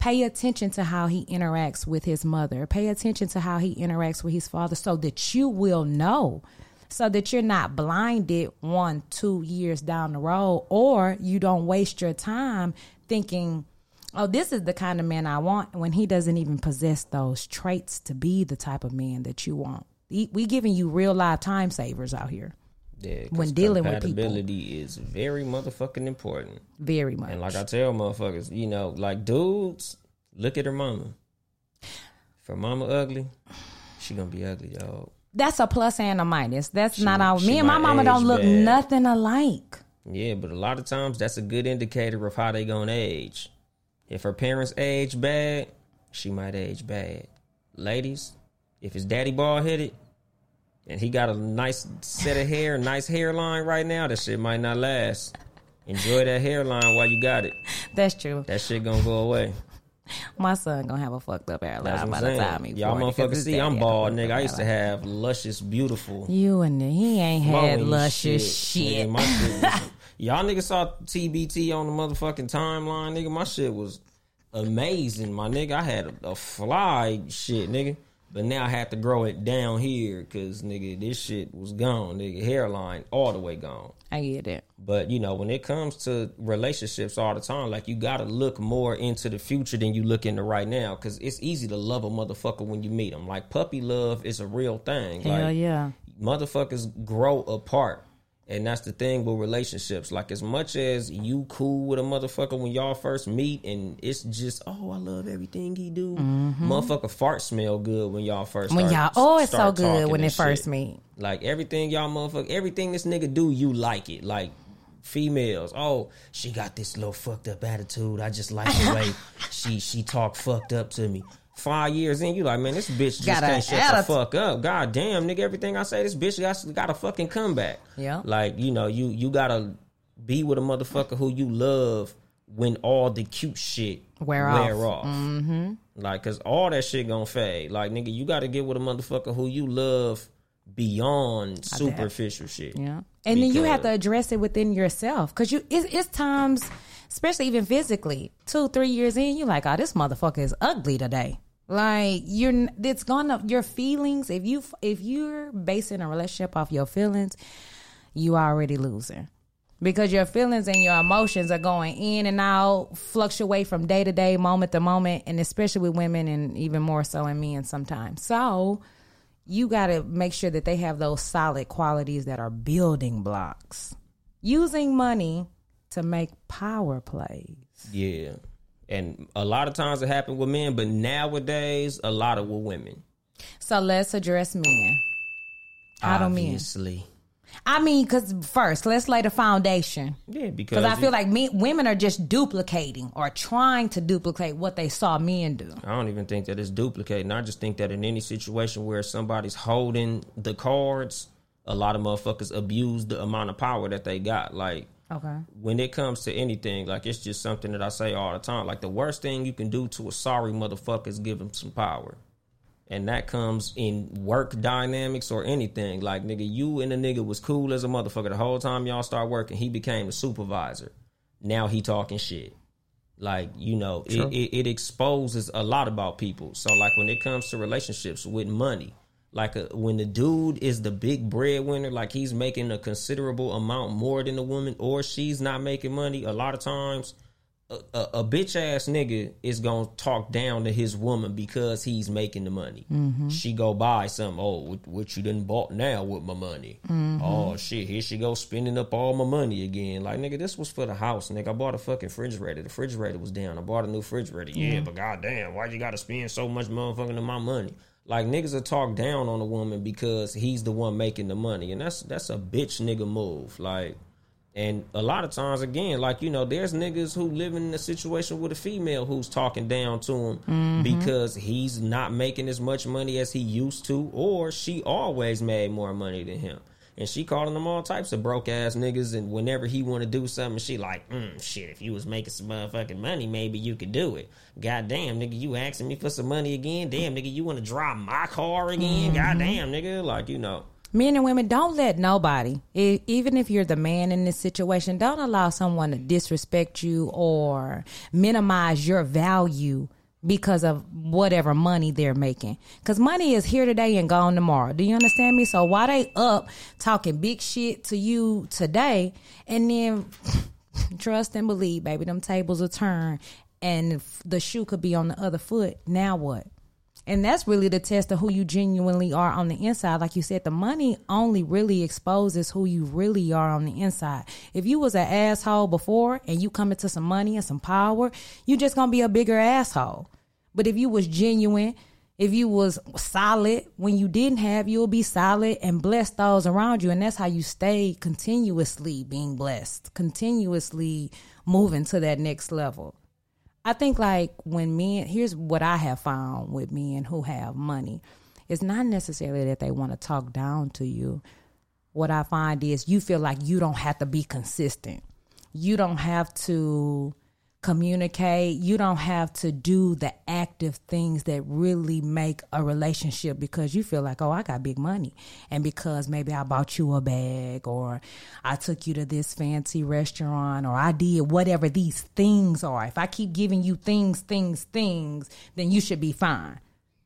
pay attention to how he interacts with his mother. Pay attention to how he interacts with his father so that you will know. So that you're not blinded one, two years down the road, or you don't waste your time thinking oh, this is the kind of man I want when he doesn't even possess those traits to be the type of man that you want. We giving you real life time savers out here. Yeah, When dealing with people. compatibility is very motherfucking important. Very much. And like I tell motherfuckers, you know, like dudes, look at her mama. If her mama ugly, she gonna be ugly, y'all. That's a plus and a minus. That's not all. Me and my mama don't look bad. nothing alike. Yeah, but a lot of times that's a good indicator of how they gonna age. If her parents age bad, she might age bad. Ladies, if his daddy bald headed and he got a nice set of hair, nice hairline right now, that shit might not last. Enjoy that hairline while you got it. That's true. That shit gonna go away. My son gonna have a fucked up hairline by the saying. time he Y'all 40, 'cause motherfuckers see I'm bald, nigga. I used to have luscious, beautiful. You and the, he ain't had luscious shit. Nigga, shit was- y'all niggas saw TBT on the motherfucking timeline, nigga. My shit was amazing, my nigga. I had a, a fly shit, nigga. But now I have to grow it down here because, nigga, this shit was gone, nigga. Hairline all the way gone. I get it. But you know, when it comes to relationships all the time, like you gotta look more into the future than you look into right now, because it's easy to love a motherfucker when you meet them. Like puppy love is a real thing. Hell like, yeah. motherfuckers grow apart. And that's the thing with relationships. Like as much as you cool with a motherfucker when y'all first meet and it's just, oh, I love everything he do. Motherfucker fart smell good when y'all first Mm-hmm. When start- y'all, oh, it's so good when they first meet. Like everything y'all motherfucker, everything this nigga do, you like it. Like females, oh, she got this little fucked up attitude. I just like the way she she talk fucked up to me. Five years in, you like, man, this bitch just Got a can't shut the fuck up. God damn, nigga, everything I say, this bitch got got a fucking comeback. Yeah. Like you know, you you gotta be with a motherfucker who you love when all the cute shit Wear off. Mm-hmm. Like, cause all that shit gonna fade. Like, nigga, you gotta get with a motherfucker who you love beyond superficial shit. Yeah. And then you have to address it within yourself because you it's, it's times, especially even physically, two three years in, you're like, oh, this motherfucker is ugly today. Like you're, it's gonna your feelings. If you if you're basing a relationship off your feelings, you are already losing because your feelings and your emotions are going in and out, fluctuate from day to day, moment to moment, and especially with women and even more so in men sometimes. So you got to make sure that they have those solid qualities that are building blocks. Using money to make power plays. Yeah. And a lot of times it happened with men, but nowadays a lot of with women. So let's address men. How do men? Obviously. I mean, because first, let's lay the foundation. Yeah, because I feel like me, women are just duplicating or trying to duplicate what they saw men do. I don't even think that it's duplicating. I just think that in any situation where somebody's holding the cards, a lot of motherfuckers abuse the amount of power that they got. Like Okay. when it comes to anything, like it's just something that I say all the time. Like the worst thing you can do to a sorry motherfucker is give him some power. And that comes in work dynamics or anything. Like nigga, you and the nigga was cool as a motherfucker the whole time y'all start working. He became the supervisor. Now he talking shit. Like you know, it, it, it exposes a lot about people. So like when it comes to relationships with money, like uh when the dude is the big breadwinner, like he's making a considerable amount more than the woman, or she's not making money. A lot of times, a, a, a bitch ass nigga is gonna talk down to his woman because he's making the money. She go buy something. Oh, what, what you done bought now with my money? Oh shit, here she go spending up all my money again. Like nigga, this was for the house, nigga. I bought a fucking refrigerator. The refrigerator was down. I bought a new refrigerator. Yeah, but goddamn, why you gotta spend so much motherfucking of my money? Like niggas will talk down on a woman because he's the one making the money, and that's that's a bitch nigga move. Like. And a lot of times, again, like you know, there's niggas who live in a situation with a female who's talking down to him mm-hmm. because he's not making as much money as he used to, or she always made more money than him, and she calling them all types of broke ass niggas. And whenever he want to do something, she like, mm, shit, if you was making some motherfucking money, maybe you could do it. God damn, nigga, you asking me for some money again? Damn, nigga, you want to drive my car again? God damn, nigga, like you know. Men and women, don't let nobody, even if you're the man in this situation, don't allow someone to disrespect you or minimize your value because of whatever money they're making. Because money is here today and gone tomorrow. Do you understand me? So why they up talking big shit to you today and then trust and believe, baby, them tables will turn and the shoe could be on the other foot. Now what? And that's really the test of who you genuinely are on the inside. Like you said, the money only really exposes who you really are on the inside. If you was an asshole before and you come into some money and some power, you just gonna be a bigger asshole. But if you was genuine, if you was solid when you didn't have, you'll be solid and bless those around you. And that's how you stay continuously being blessed, continuously moving to that next level. I think like when men, here's what I have found with men who have money. It's not necessarily that they want to talk down to you. What I find is you feel like you don't have to be consistent. You don't have to communicate. You don't have to do the active things that really make a relationship because you feel like, oh, I got big money. And because maybe I bought you a bag or I took you to this fancy restaurant or I did whatever these things are. If I keep giving you things, things, things, then you should be fine.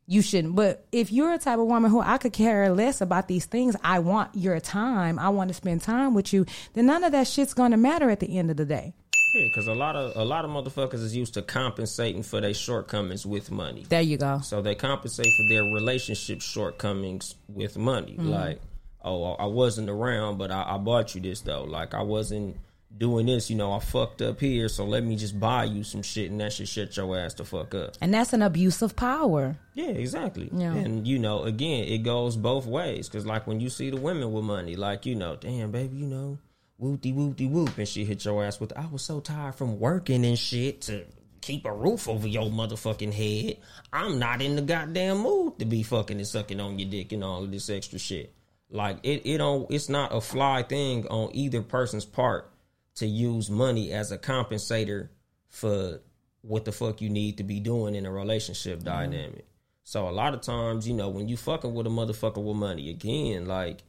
You shouldn't. But if you're a type of woman who I could care less about these things, I want your time, I want to spend time with you, then none of that shit's going to matter at the end of the day. Yeah, because a lot of a lot of motherfuckers is used to compensating for their shortcomings with money. There you go. So they compensate for their relationship shortcomings with money. Mhm. Like, oh, I wasn't around, but I, I bought you this though. Like, I wasn't doing this. You know, I fucked up here, so let me just buy you some shit, and that should shut your ass to fuck up. And that's an abuse of power. Yeah, exactly. Yeah. And you know, again, it goes both ways. Cause like when you see the women with money, like you know, damn baby, you know, whoopty whoopty whoop, and she hit your ass with, I was so tired from working and shit to keep a roof over your motherfucking head. I'm not in the goddamn mood to be fucking and sucking on your dick and all of this extra shit. Like it, it don't. It's not a fly thing on either person's part to use money as a compensator for what the fuck you need to be doing in a relationship mm-hmm. dynamic. So a lot of times, you know, when you fucking with a motherfucker with money, again, like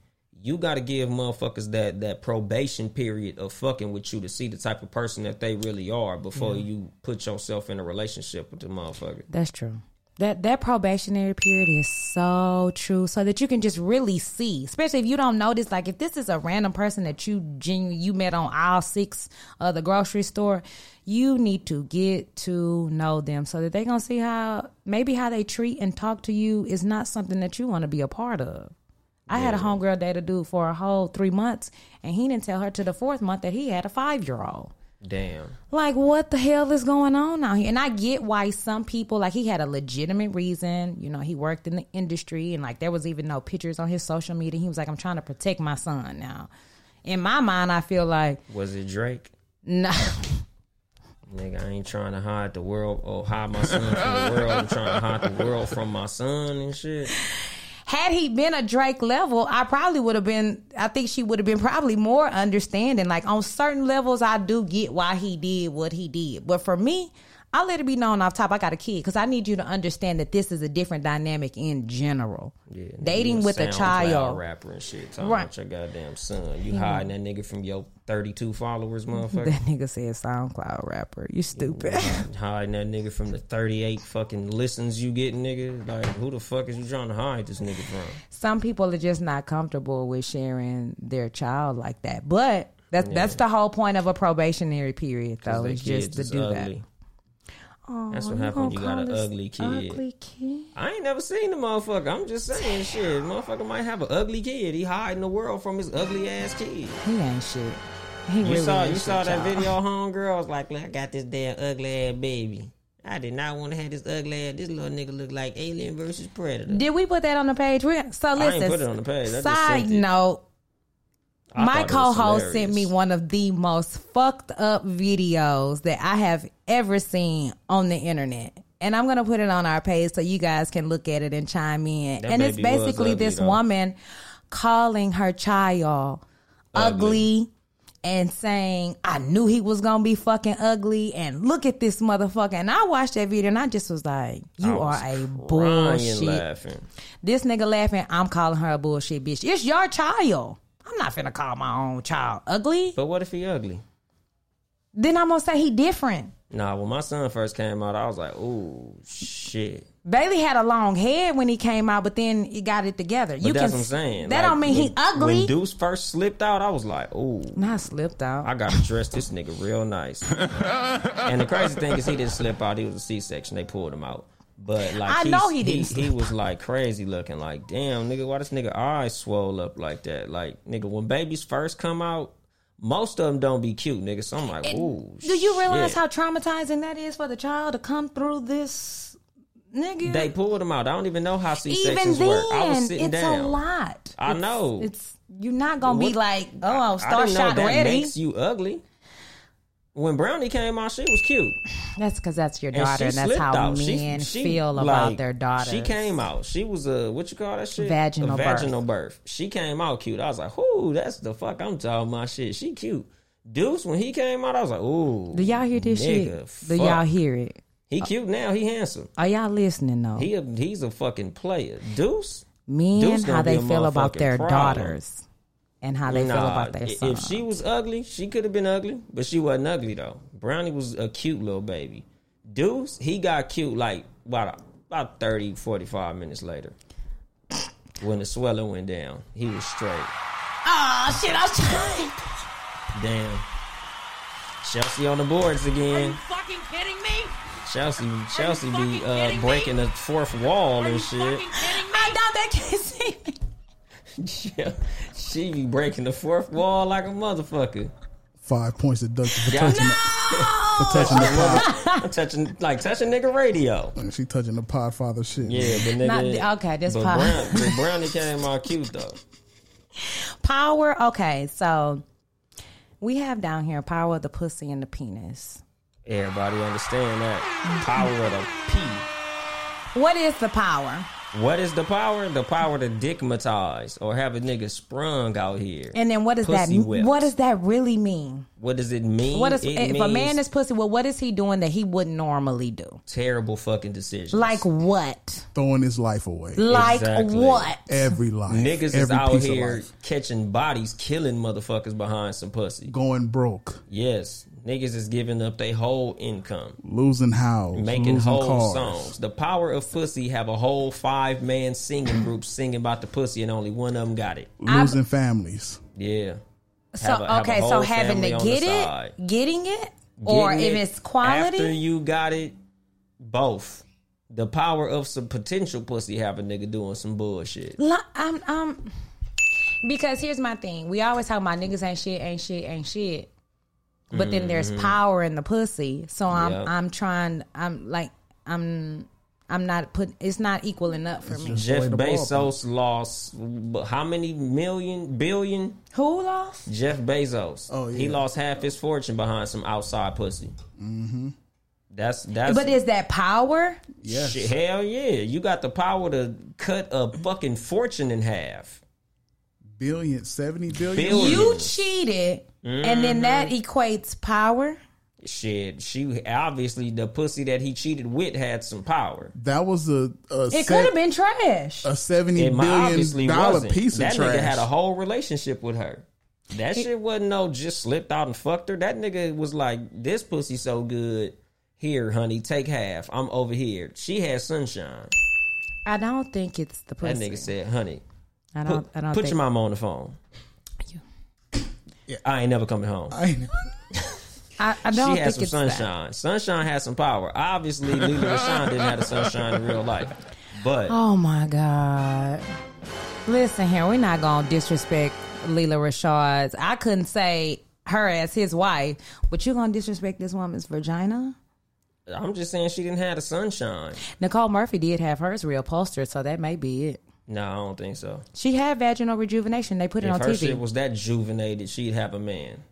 you got to give motherfuckers that that probation period of fucking with you to see the type of person that they really are before you put yourself in a relationship with the motherfucker. That's true. That that probationary period is so true, so that you can just really see, especially if you don't notice. Like if this is a random person that you genuinely you met on aisle six of the grocery store, you need to get to know them so that they gonna see how maybe how they treat and talk to you is not something that you want to be a part of. I had a homegirl date a dude for a whole three months, and he didn't tell her to the fourth month that he had a five year old. Damn. Like, what the hell is going on out here? And I get why some people, like, he had a legitimate reason. You know, he worked in the industry, and like, there was even no pictures on his social media. He was like, I'm trying to protect my son now. In my mind, I feel like, Was it Drake? no. Nigga, I ain't trying to hide the world or hide my son from the world. I'm trying to hide the world from my son and shit. Had he been a Drake level, I probably would have been, I think she would have been probably more understanding. Like, on certain levels, I do get why he did what he did. But for me, I let it be known off top I got a kid because I need you to understand that this is a different dynamic in general. Yeah, Dating with a child. rapper and shit. Talking Right. about your goddamn son. You Yeah. hiding that nigga from your 32 followers, motherfucker. That nigga said SoundCloud rapper. You stupid. hiding that nigga from the 38 fucking listens you get, nigga. Like, who the fuck is you trying to hide this nigga from? Some people are just not comfortable with sharing their child like that. But that's Yeah. that's the whole point of a probationary period, though. It's just to do ugly. that. Oh, That's what happens when you got an ugly kid. Ugly kid. I ain't never seen the motherfucker. I'm just saying shit. Motherfucker might have an ugly kid. He hiding the world from his ugly ass kid. He ain't shit. He you really saw you saw that y'all. video, homegirl. I was like, look, I got this damn ugly ass baby. I did not want to have this ugly ass. This little nigga look like Alien versus Predator. Did we put that on the page? We, so I listen. ain't put it on the page. I Side note. I My thought it was co-host sent me one of the most fucked up videos that I have ever seen on the internet. And I'm gonna put it on our page so you guys can look at it and chime in. That and it's basically ugly, this though. woman calling her child ugly. and saying, I knew he was gonna be fucking ugly and look at this motherfucker. And I watched that video and I just was like, You was are a bullshit. laughing. This nigga laughing, I'm calling her a bullshit bitch. It's your child. I'm not finna call my own child ugly. But what if he ugly? Then I'm gonna say he different. Nah, when my son first came out, I was like, "Ooh, shit." Bailey had a long head when he came out, but then he got it together. But you that's can what I'm saying. That Like, don't mean he ugly. When Deuce first slipped out, I was like, "Ooh, Not slipped out. I gotta dress this nigga real nice." and the crazy thing is, he didn't slip out. He was a C-section. They pulled him out. But like, I know he didn't He, was like crazy looking. Like, damn, nigga, why this nigga eyes swole up like that? Like, nigga, when babies first come out, most of them don't be cute, nigga. So I'm like, ooh. Do you realize shit. how traumatizing that is for the child to come through this, nigga? They pulled him out. I don't even know how C Even sections work. I was sitting it's down. a lot. I It's- know. It's you're not gonna be like, oh, I star know shot that ready. makes you ugly. When Brownie came out, she was cute. That's because that's your daughter, she and, that's how out. She- men she, feel like, about their daughters. She came out. She was a what you call that shit? Vaginal a birth. vaginal birth. She came out cute. I was like, "Whoo, that's the fuck I'm talking about." Shit, she cute. Deuce, when he came out, I was like, "Ooh." Do y'all hear this nigga, shit? Do y'all hear it? He cute now. He handsome. Are y'all listening though? He a, he's a fucking player. Deuce. Men, Deuce how they feel about their problem. daughters, and how they feel about their i- sons. If she was ugly, she could have been ugly, but she wasn't ugly though. Brownie was a cute little baby. Deuce, he got cute like about about 30, 45 minutes later. When the swelling went down, he was straight. oh shit! I was trying. Damn. Chelsea on the boards again. fucking kidding me? Chelsea, Chelsea be uh, kidding me? breaking the fourth wall and shit. kidding me? I know they can't see me. Yeah, she be breaking the fourth wall like a motherfucker. Five points deducted for touching, the, for touching the pod. touching like touching nigga radio. She touching the podfather shit. Yeah, but nigga. Not- okay, this but pod- Brown, but Brownie came out cute though. Power. Okay, so we have down here power of the pussy and the penis. Everybody understand that power of the P. What is the power? What is the power? The power to dickmatize or have a nigga sprung out here. And then what does that? whipped. What does that really mean? What does it mean? What is it if a man is pussy? Well, what is he doing that he wouldn't normally do? terrible fucking decisions. Like what? Throwing his life away. Like Exactly. what? Every life. niggas is out here catching bodies, killing motherfuckers behind some pussy. Going broke. Yes, niggas is giving up their whole income. Losing house. making losing whole cars. songs. The power of pussy have a whole five man singing group singing about the pussy, and only one of them got it. Losing families. Yeah. So a- okay, so having to get it, side. getting it, or Getting if it's quality. After you got it, both. The power of some potential pussy have a nigga doing some bullshit. Li- I'm, um, because here's my thing: we always talk about niggas ain't shit, ain't shit, ain't shit. But then there's power in the pussy, so I'm Mm-hmm. Yep. I'm trying. I'm like I'm I'm not put. It's not equaling up for me. Jeff Play the ball, Bezos lost how many million billion? Who lost? Jeff Bezos. Oh, yeah. He lost half his fortune behind some outside pussy. Mm-hmm. That's that's But is that power? Yeah. Hell yeah. You got the power to cut a fucking fortune in half. Billion, 70 billion. Billion. You cheated, and then that Mm-hmm. equates power. Shit, she obviously the pussy that he cheated with had some power. That was a, a, It se- could have been trash. a seventy It billion obviously dollar wasn't. piece of trash. that trash. nigga had a whole relationship with her. That shit wasn't no just slipped out and fucked her. That nigga was like, this pussy so good. Here, honey, take half. I'm over here. She had sunshine. I don't think it's the That pussy. nigga said, honey, I don't. put, I don't put think. your mama on the phone. I ain't never coming home. I ain't- I, I don't she had think some it's that. sunshine. Sunshine had some power. Obviously, Lela Rochon didn't have the sunshine in real life. But Oh my God. Listen here, we're not gonna disrespect Lela Rochon's. I couldn't say her as his wife, but you're gonna disrespect this woman's vagina? I'm just saying she didn't have the sunshine. Nicole Murphy did have hers real reupholstered, so that may be it. No, I don't think so. She had vaginal rejuvenation. They put it If on her TV. shit was that juvenated, she'd have a man.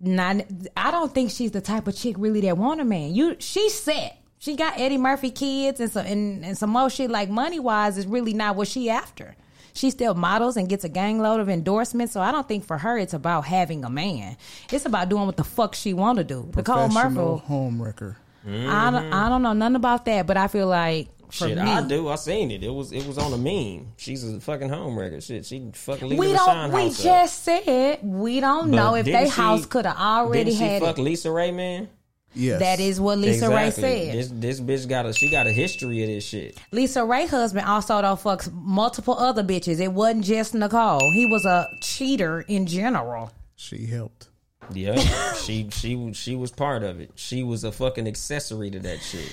Not, I don't think she's the type of chick really that want a man. You, she's set. She got Eddie Murphy kids and some and, and some more shit. Like money wise, is really not what she after. She still models and gets a gang load of endorsements. So I don't think for her it's about having a man. It's about doing what the fuck she want to do. Nicole professional Murphy. home wrecker. I don't, I don't know nothing about that, but I feel like for Shit, me, I do. I seen it. It was it was on a meme. She's a fucking homewrecker. Shit, she fucking Lisa we don't. We house up. just said we don't But know if didn't they she- house could have already didn't she had fuck it. Lisa Raye, man? Yes. That is what Lisa Raye said. This this bitch got a she got a history of this shit. Lisa Raye husband also don't fucks multiple other bitches. It wasn't just Nicole. He was a cheater in general. She helped. Yeah, she she she was part of it. She was a fucking accessory to that shit.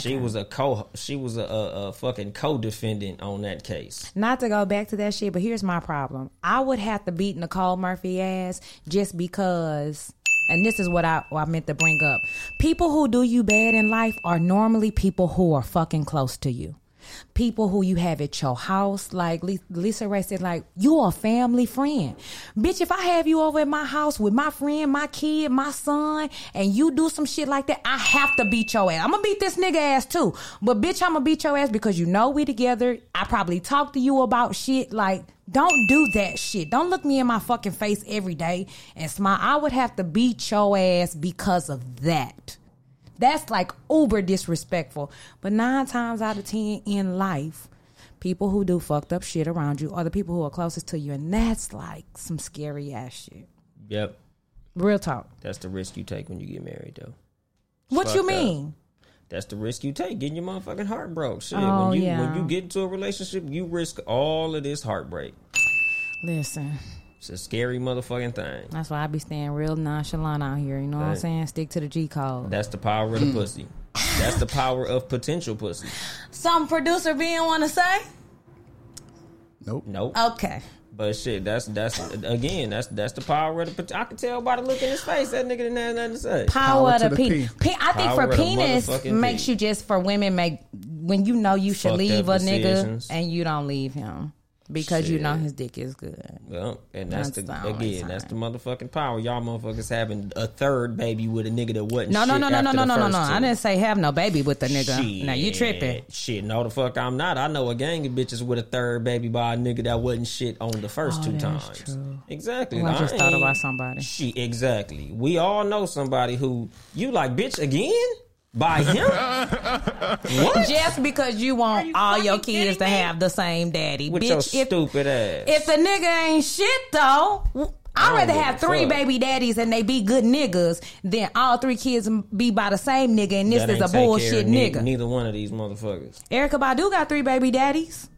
She was a co. She was a, a, a fucking co-defendant on that case. Not to go back to that shit, but here's my problem. I would have to beat Nicole Murphy ass just because and this is what I, what I meant to bring up. People who do you bad in life are normally people who are fucking close to you. People who you have at your house, like Lisa Raye said, like you a family friend, bitch. If I have you over at my house with my friend, my kid, my son, and you do some shit like that, I have to beat your ass. I'm gonna beat this nigga ass too, but bitch, I'm gonna beat your ass because you know we together. I probably talk to you about shit like don't do that shit. Don't look me in my fucking face every day and smile. I would have to beat your ass because of that. That's like uber disrespectful. But nine times out of ten in life, people who do fucked up shit around you are the people who are closest to you. And that's like some scary ass shit. Yep, Real talk. that's the risk you take when you get married, though. What you fucked up. mean? That's the risk you take, getting your motherfucking heart broke. Shit, Oh, when you yeah. when you get into a relationship, you risk all of this heartbreak. Listen, It's a scary motherfucking thing. that's why I be staying real nonchalant out here. You know what I'm Right. saying? Stick to the G code. That's the power of the hmm. pussy. That's the power of potential pussy. Some producer being want to say? Nope. Nope. Okay. But shit, that's that's again, that's that's the power of the. pot- I can tell by the look in his face that nigga didn't have nothing to say. Power, Power of to the, the penis. P. Pe- I think Power for of the penis motherfucking makes P. you just for women make when you know you should Fucked leave a up nigga decisions. and you don't leave him because you know his dick is good. Well, and that's, the, again, that's the motherfucking power. Y'all motherfuckers having a third baby with a nigga that wasn't. No, no, no, no, no, no, no, no, no. I didn't say have no baby with the nigga. Shit. Now you tripping. Shit, no the fuck I'm not. I know a gang of bitches with a third baby by a nigga that wasn't shit on the first Oh, two times. true. Exactly. Oh, I just thought about somebody. Shit, exactly. We all know somebody who you like, bitch, again? By him? what? Just because you want all your kids to have the same daddy, With your bitch. If, stupid ass. if the nigga ain't shit though, I'd rather have three fuck. baby daddies and they be good niggas than all three kids be by the same nigga and this That is ain't a bullshit of ne- nigga. Neither one of these motherfuckers. Erykah Badu got three baby daddies.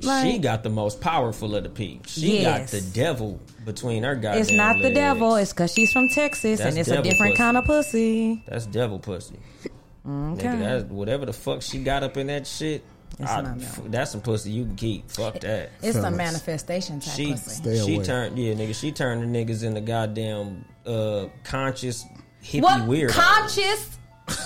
Like- she got the most powerful of the peep. She Yes. got the devil between her guys. It's not the devil. It's because she's from Texas That's and it's a different pussy. kind of pussy. That's devil pussy. Okay. Nigga, that's, whatever the fuck she got up in that shit, It's I- that's some pussy you can keep. Fuck that. It's a manifestation type She pussy. She turned yeah nigga she turned the niggas into goddamn uh conscious hippie What weird. conscious?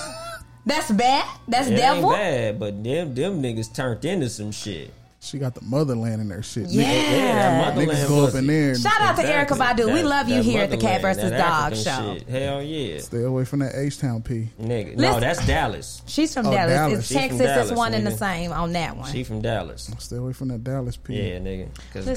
That's bad. That's It devil. ain't bad, but them them niggas turned into some shit. She got the motherland in her shit. Yeah. Niggas, Yeah, niggas go up in there Shout out to Erykah Exactly. Badu. we love you here at the Cat motherland, versus that Dog African show. Shit. Hell yeah, stay away from that H Town P. nigga. No, Listen. that's Dallas. She's from Oh, Dallas. Dallas. It's She Texas. Dallas, it's one and the same on that one. She from Dallas. Stay away from that Dallas P. Yeah, nigga. Cause god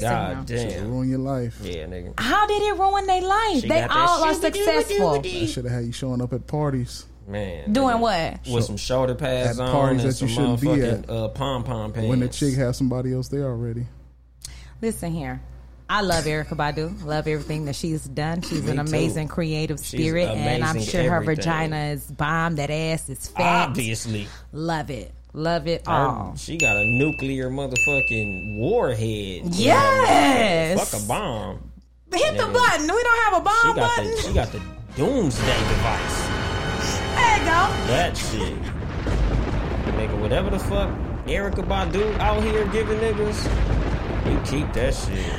now. Shit damn. ruin your life. Yeah, nigga. How did it ruin their life? She they all are successful. That should have had you showing up at parties Man. Doing what? With some shoulder pads At on parties and that you some shouldn't be motherfucking at. uh, pom pom pants. when the chick has somebody else there already. Listen here. I love Erykah Badu. Love everything that she's done. She's Me an too. amazing creative She's spirit, and I'm amazing sure her everything. vagina is bomb. That ass is fat. Obviously. Love it. Love it Her- all. she got a nuclear motherfucking warhead. Yes. Fuck a bomb. Hit the Nigga. button. We don't have a She bomb got button. the she got the doomsday device. There you go. That shit. Nigga, whatever the fuck Erykah Badu out here giving niggas, you keep that shit.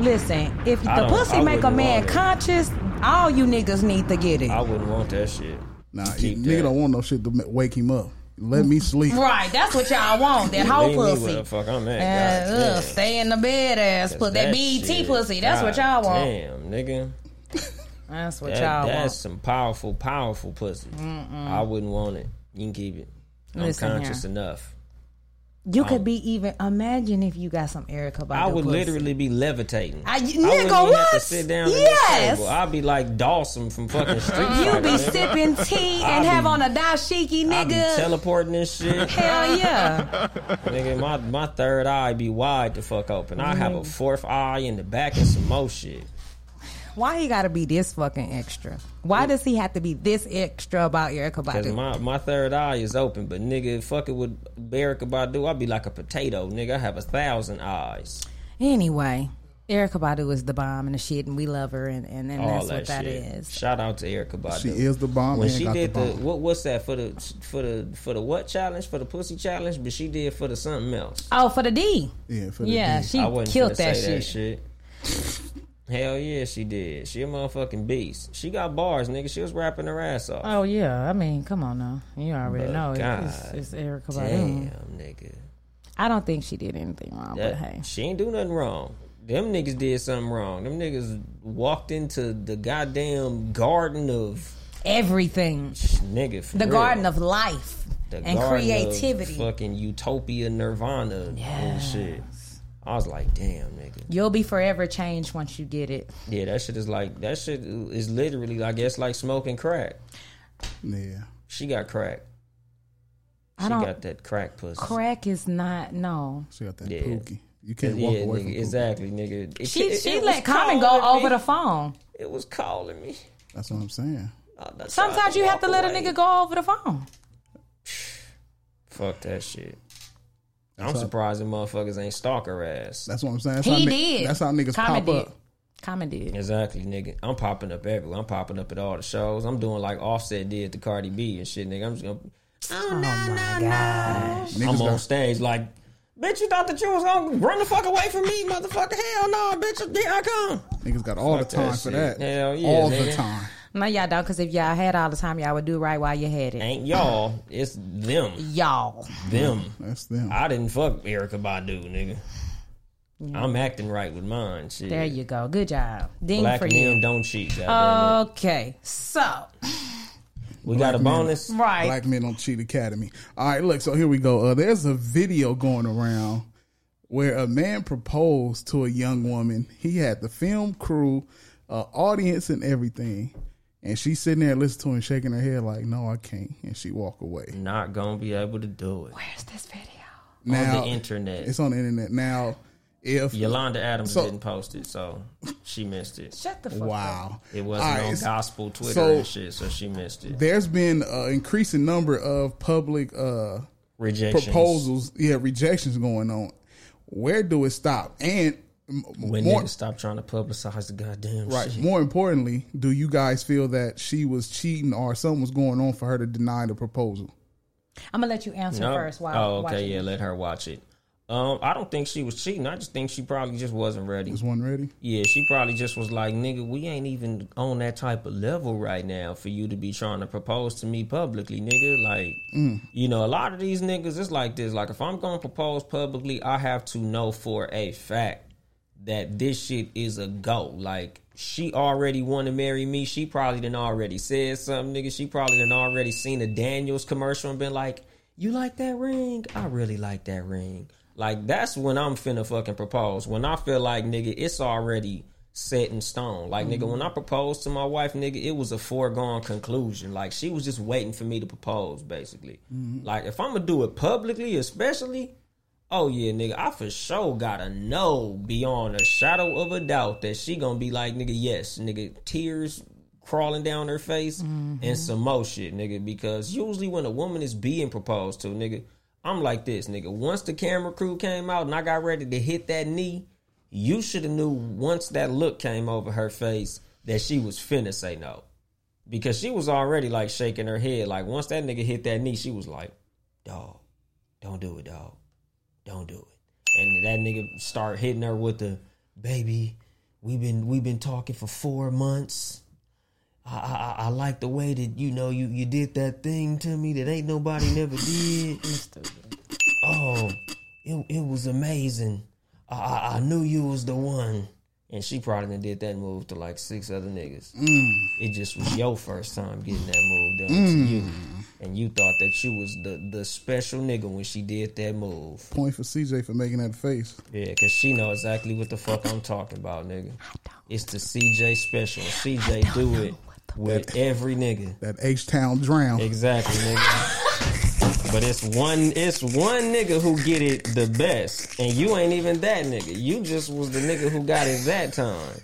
Listen, if I the pussy I make a man conscious, all you niggas need to get it. I wouldn't want that shit. Nah, You you nigga that. don't want no shit to wake him up. Let me sleep. Right, that's what y'all want. That whole Leave me pussy. where the fuck I'm at. And, God ugh, stay in the bed ass. Put that, BET shit, pussy. That's what y'all want. Damn, nigga. That's what That, y'all want. that's want. some powerful, powerful pussy. I wouldn't want it. You can keep it. I'm Listen conscious here. enough. You could be even. Imagine if you got some Erykah Badu I would pussy. literally be levitating. I- wouldn't nigga, have to what? sit down Yes. at the table. I'd be like Dawson from fucking Street You be nigga. sipping tea I and be- have on a dashiki, I be nigga. teleporting this shit. Hell yeah. Nigga, my, my third eye be wide the fuck open. I have Mm. a fourth eye in the back and some more shit. Why he gotta be this fucking extra? Why does he have to be this extra about Erykah Cause Badu? my, my third eye is open, but nigga, fucking with Erykah Badu, I'd be like a potato, nigga. I have a thousand eyes. Anyway, Erykah Badu is the bomb and the shit, and we love her, and, and, and that's that what that shit. is. Shout out to Erykah Badu. She is the bomb When and she got did the the, what what's that for the for the for the what challenge for the pussy challenge? But she did for the something else. Oh, for the D. Yeah, for the Yeah, D. she I wasn't killed that say shit. that shit. Hell yeah, she did. She a motherfucking beast. She got bars, nigga. She was rapping her ass off. Oh yeah, I mean, come on now, you already But know God it's, it's Erykah Damn, Badu. nigga. I don't think she did anything wrong, That, but hey, She ain't do nothing wrong. Them niggas did something wrong. Them niggas walked into the goddamn garden of everything, nigga. For the real. garden of life The and garden of creativity. fucking utopia, nirvana, and shit. I was like, damn, nigga. You'll be forever changed once you get it. Yeah, that shit is like that shit is literally, I guess, like smoking crack. Yeah. She got crack. I She don't- got that crack pussy. Crack is not no. She got that Yeah. pookie. You can't yeah, walk away nigga, from Pookie. exactly, nigga. It- She it- she it let was Common go calling over the phone. It was calling me. That's what I'm saying. I- I tried Sometimes you have to walk let a nigga go over the phone. Fuck that shit. I'm how- surprised the motherfuckers ain't stalker ass. That's what I'm saying. That's He how did. That's how niggas Common pop did. up. Common did. Exactly, nigga. I'm popping up everywhere. I'm popping up at all the shows. I'm doing like Offset did to Cardi B and shit, nigga. I'm just gonna. Oh, oh my gosh. Niggas I'm on stage like, bitch, you thought that you was gonna run the fuck away from me, motherfucker? Hell no, bitch. Here I come. Niggas got all Fuck the time that for that. Hell yeah, all the time. No, y'all don't, because if y'all had all the time, y'all would do right while you had it. Ain't y'all? It's them. Y'all. Them. That's them. I didn't fuck Erykah Badu, nigga. I'm acting right with mine. Shit. There you go. Good job. Ding Black for men you. don't cheat. goddamn Okay, so it. We got a Black men- bonus. right. Black Men Don't Cheat Academy. All right, look, so here we go. Uh, there's a video going around where a man proposed to a young woman. He had the film crew, uh, audience, and everything. And she's sitting there listening to him, shaking her head like, no, I can't. And she walk away. Not gonna be able to do it. Where's this video? Now, on the internet. It's on the internet. Now, if. Yolanda Adams So- didn't post it, so she missed it. Shut the fuck up. Wow. It wasn't All right, on gospel Twitter so- and shit, so she missed it. There's been an increasing number of public uh, Rejections. proposals, yeah, rejections going on. Where do it stop? And m- When more, niggas stop trying to publicize the goddamn right, shit. more importantly, do you guys feel that she was cheating or something was going on for her to deny the proposal? I'm gonna let you answer No? first. While oh, okay, yeah, this. let her watch it. Um, I don't think she was cheating. I just think she probably just wasn't ready. Was one ready? Yeah, she probably just was like, nigga, we ain't even on that type of level right now for you to be trying to propose to me publicly, nigga. Like, you know, a lot of these niggas, it's like this. Like, if I'm going to propose publicly, I have to know for a fact that this shit is a go. Like, she already want to marry me. She probably done already said something, nigga. She probably done already seen a Daniels commercial and been like, you like that ring? I really like that ring. Like that's when I'm finna fucking propose. When I feel like nigga, it's already set in stone. Like nigga, when I mm-hmm. proposed to my wife, nigga, it was a foregone conclusion. Like she was just waiting for me to propose, basically. Mm-hmm. Like if I'm gonna do it publicly, especially, oh yeah, nigga, I for sure gotta know beyond a shadow of a doubt that she gonna be like, nigga, yes, nigga, tears crawling down her face and mm-hmm. some more shit, nigga. Because usually when a woman is being proposed to, nigga, I'm like this, nigga. Once the camera crew came out and I got ready to hit that knee, you should have knew once that look came over her face that she was finna say no. Because she was already like shaking her head. Like once that nigga hit that knee, she was like, dog, don't do it, dog. Don't do it. And that nigga start hitting her with the baby, we've been we've been talking for four months. I, I, I like the way that you know you, you did that thing to me that ain't nobody never did. oh, it, it was amazing. I, I, I knew you was the one. And she probably done did that move to like six other niggas. Mm. It just was your first time getting that move done to mm. you. And you thought that you was the, the special nigga when she did that move. Point for CJ for making that face. Yeah, cause she know exactly what the fuck I'm talking about, nigga. It's the CJ special. CJ do it with every nigga. That H Town drown. Exactly, nigga. but it's one it's one nigga who get it the best. And you ain't even that nigga. You just was the nigga who got it that time.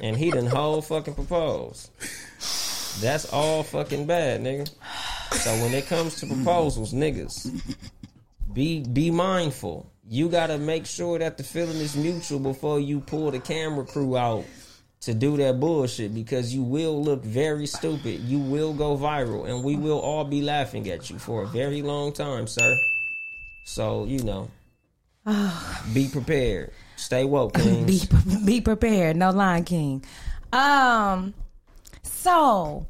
and he done whole fucking propose. That's all fucking bad, nigga. So when it comes to proposals, niggas, be be mindful. You gotta make sure that the feeling is mutual before you pull the camera crew out to do that bullshit because you will look very stupid. You will go viral and we will all be laughing at you for a very long time, sir. So, you know, be prepared. Stay woke, be be prepared. No Lion King. Um. So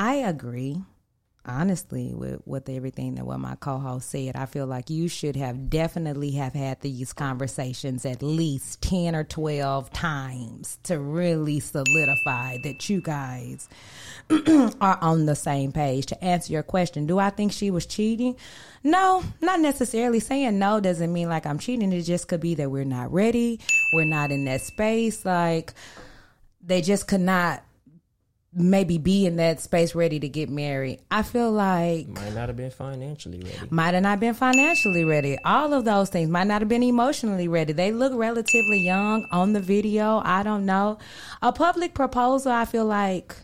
I agree, honestly, with with everything that what my co-host said. I feel like you should have definitely have had these conversations at least ten or twelve times to really solidify that you guys are on the same page. To answer your question, do I think she was cheating? No, not necessarily. Saying no doesn't mean like I'm cheating. It just could be that we're not ready. We're not in that space. Like they just could not maybe be in that space ready to get married. I feel like Might not have been financially ready. might have not been financially ready. All of those things might not have been emotionally ready. They look relatively young on the video. I don't know. A public proposal, I feel like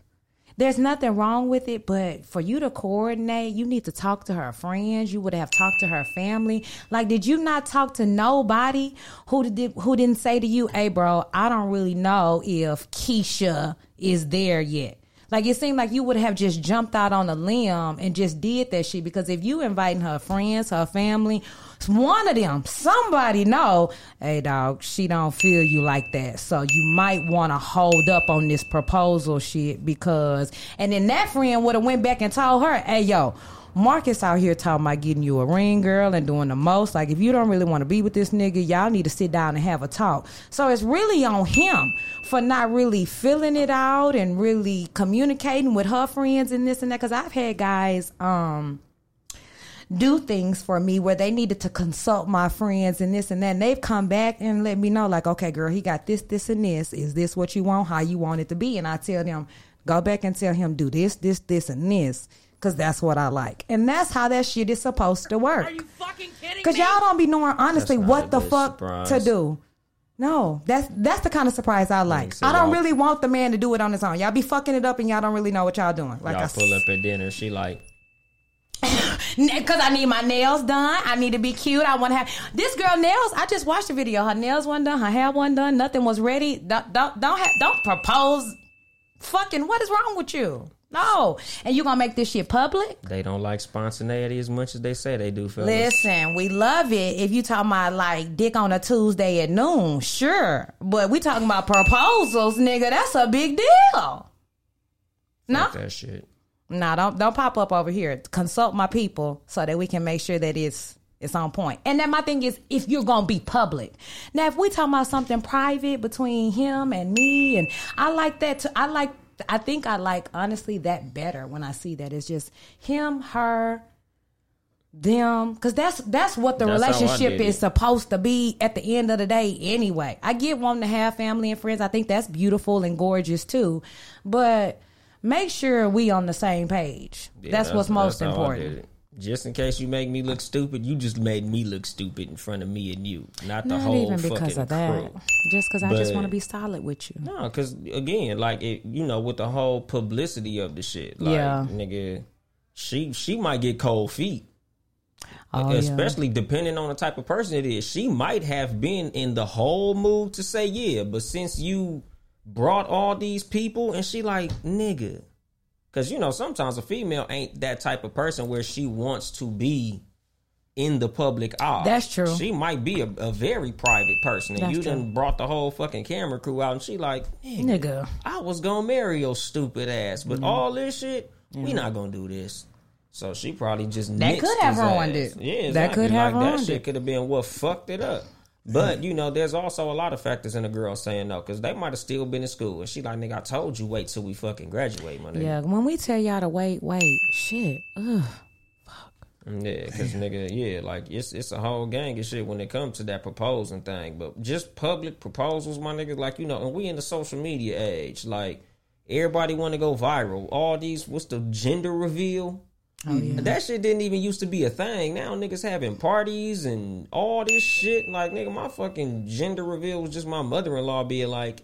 there's nothing wrong with it, but for you to coordinate, you need to talk to her friends. You would have talked to her family. Like, did you not talk to nobody who did who didn't say to you, "Hey, bro, I don't really know if Keisha is there yet." Like it seemed like you would have just jumped out on a limb and just did that shit because if you inviting her friends, her family, one of them, somebody know, hey dog, she don't feel you like that. So you might want to hold up on this proposal shit because and then that friend would have went back and told her, hey yo, Marcus out here talking about getting you a ring, girl, and doing the most. Like, if you don't really want to be with this nigga, y'all need to sit down and have a talk. So it's really on him for not really filling it out and really communicating with her friends and this and that. Because I've had guys, um, do things for me where they needed to consult my friends and this and that. And they've come back and let me know, like, okay, girl, he got this, this, and this. Is this what you want? How you want it to be? And I tell them, go back and tell him, do this, this, this, and this. Cause that's what I like, and that's how that shit is supposed to work. Are you fucking kidding Cause y'all don't be knowing honestly what the fuck surprise. to do. No, that's that's the kind of surprise I like. so I don't really want the man to do it on his own. Y'all be fucking it up, and y'all don't really know what y'all doing. Like Y'all I pull up at dinner. She like, because I need my nails done. I need to be cute. I want to have this girl nails. I just watched the video. Her nails wasn't done. Her hair wasn't done. Nothing was ready. Don't don't don't, have, don't propose. Fucking what is wrong with you? No, and you gonna make this shit public? they don't like spontaneity as much as they say they do, fellas. Listen, we love it. If you talking about like dick on a Tuesday at noon, sure. But we talking about proposals, nigga. That's a big deal. No, that shit. no, don't don't pop up over here. Consult my people so that we can make sure that it's it's on point. And then my thing is, if you're gonna be public, now if we talking about something private between him and me, and I like that. Too, I like. I think I like honestly that better when I see that it's just him, her, them, because that's that's what the That's relationship is supposed to be at the end of the day. Anyway, I get wanting to have family and friends. I think that's beautiful and gorgeous too, but make sure we on the same page. Yeah, that's, what's most how I did important. Just in case you make me look stupid, you just made me look stupid in front of me and you, not the Not whole even because fucking of that. crew. Just because I just want to be solid with you. No, because again, like it, you know, with the whole publicity of the shit, like, Yeah. nigga, she she might get cold feet. Oh, yeah. especially depending on the type of person it is. She might have been in the whole mood to say yeah, but since you brought all these people and she like nigga, because you know sometimes a female ain't that type of person where she wants to be in the public eye. That's true. She might be a, a very private person, and That's you true. done brought the whole fucking camera crew out, and she like nigga. I was gonna marry your stupid ass, but mm-hmm. all this shit, we not gonna do this. So she probably just That could have ruined ass. it. Yeah, That could have like, that shit it. could have been what fucked it up. But mm-hmm. you know, there's also a lot of factors in a girl saying no because they might have still been in school, and she like, nigga, I told you wait till we fucking graduate, my nigga. Yeah, when we tell y'all to wait, wait, shit. Ugh. Fuck. Mm, yeah, because nigga, yeah, like it's it's a whole gang of shit when it comes to that proposing thing. But just public proposals, my nigga, like you know, and we in the social media age, like everybody want to go viral. All these, what's the gender reveal? That shit didn't even used to be a thing. Now niggas having parties and all this shit. Like nigga, my fucking gender reveal was just my mother in law being like,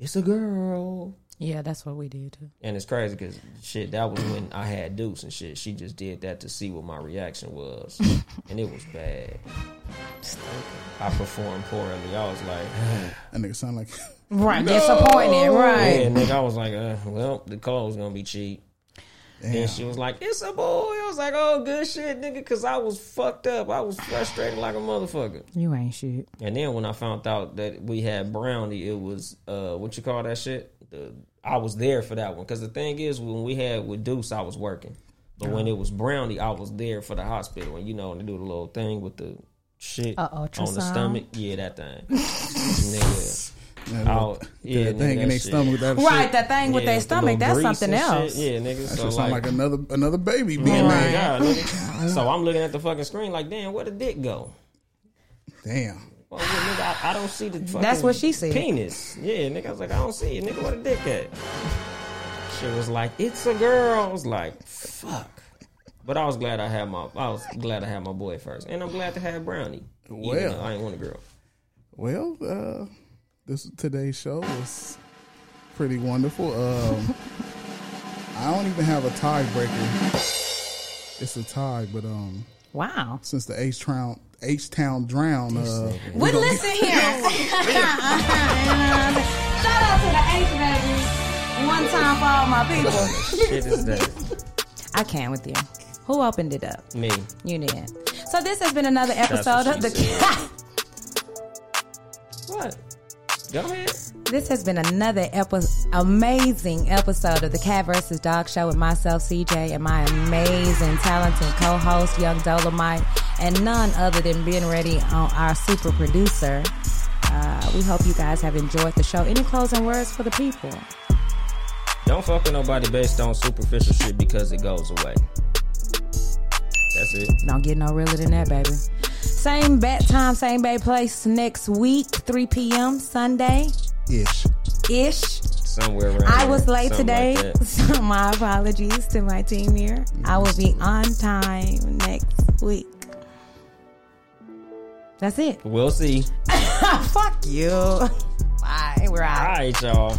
"It's a girl." Yeah, that's what we did too. And it's crazy because shit, that was when I had Deuce and shit. She just did that to see what my reaction was, and it was bad. I performed poorly. I was like, That nigga sound like Right, disappointed. yeah, Right. nigga. I was like, uh, well, the clothes gonna be cheap. Then she was like, "It's a boy." I was like, "Oh, good shit, nigga," because I was fucked up. I was frustrated like a motherfucker. You ain't shit. And then when I found out that we had brownie, it was uh, what you call that shit. The, I was there for that one because the thing is, when we had with Deuce, I was working, but when it was brownie, I was there for the hospital. And you know, and they do the little thing with the shit Uh, on the stomach. Yeah, that thing, nigga. That I- yeah, that thing in their stomach. That Right, shit. that thing with Yeah, their stomach. That's something else. shit. Yeah, nigga. That so shit sound like another another baby being Oh my made. God. So I'm looking at the fucking screen like, damn, where the dick go? Damn. Well, yeah, nigga, I, I don't see the fucking That's what she said. Penis. Yeah, nigga. I was like, I don't see it. Nigga, where the dick at? She was like, it's a girl. I was like, fuck. But I was glad I had my I was glad I had my boy first. And I'm glad to have Brownie. Even Well. though I ain't want a girl. Well, uh, this today's show was pretty wonderful. Um, I don't even have a tiebreaker. It's a tie, but um, Wow. since the H Town H Town drown, uh, Well, listen here. Shout out to the H baby. One time for all my people. Shit is that. I can with you. Who opened it up? Me. You did. So this has been another episode of the. she. What? Go ahead. This has been another epi- amazing episode of the Cat vs. Dog Show with myself, CJ, and my amazing, talented co-host, Young Dolomite, and none other than Ben Ready, on our super producer. Uh, we hope you guys have enjoyed the show. Any closing words for the people? Don't fuck with nobody based on superficial shit because it goes away. That's it. Don't get no realer than that, baby. Same bat time, same bad place next week, 3 p.m. Sunday ish. ish. Somewhere around I was late today, like so my apologies to my team here. I will be on time next week. That's it. We'll see. Fuck you. Bye. We're out. All right, y'all.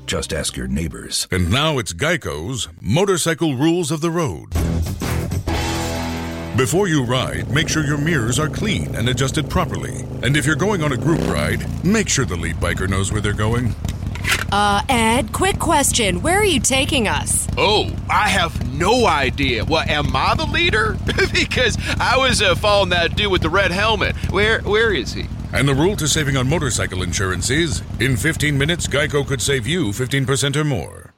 Just ask your neighbors. And now it's Geico's Motorcycle Rules of the Road. Before you ride, make sure your mirrors are clean and adjusted properly. And if you're going on a group ride, make sure the lead biker knows where they're going. Uh, Ed, quick question. Where are you taking us? Oh, I have no idea. What am I the leader? because I was uh, following that dude with the red helmet. Where where is he? And the rule to saving on motorcycle insurance is in 15 minutes, Geico could save you 15% or more.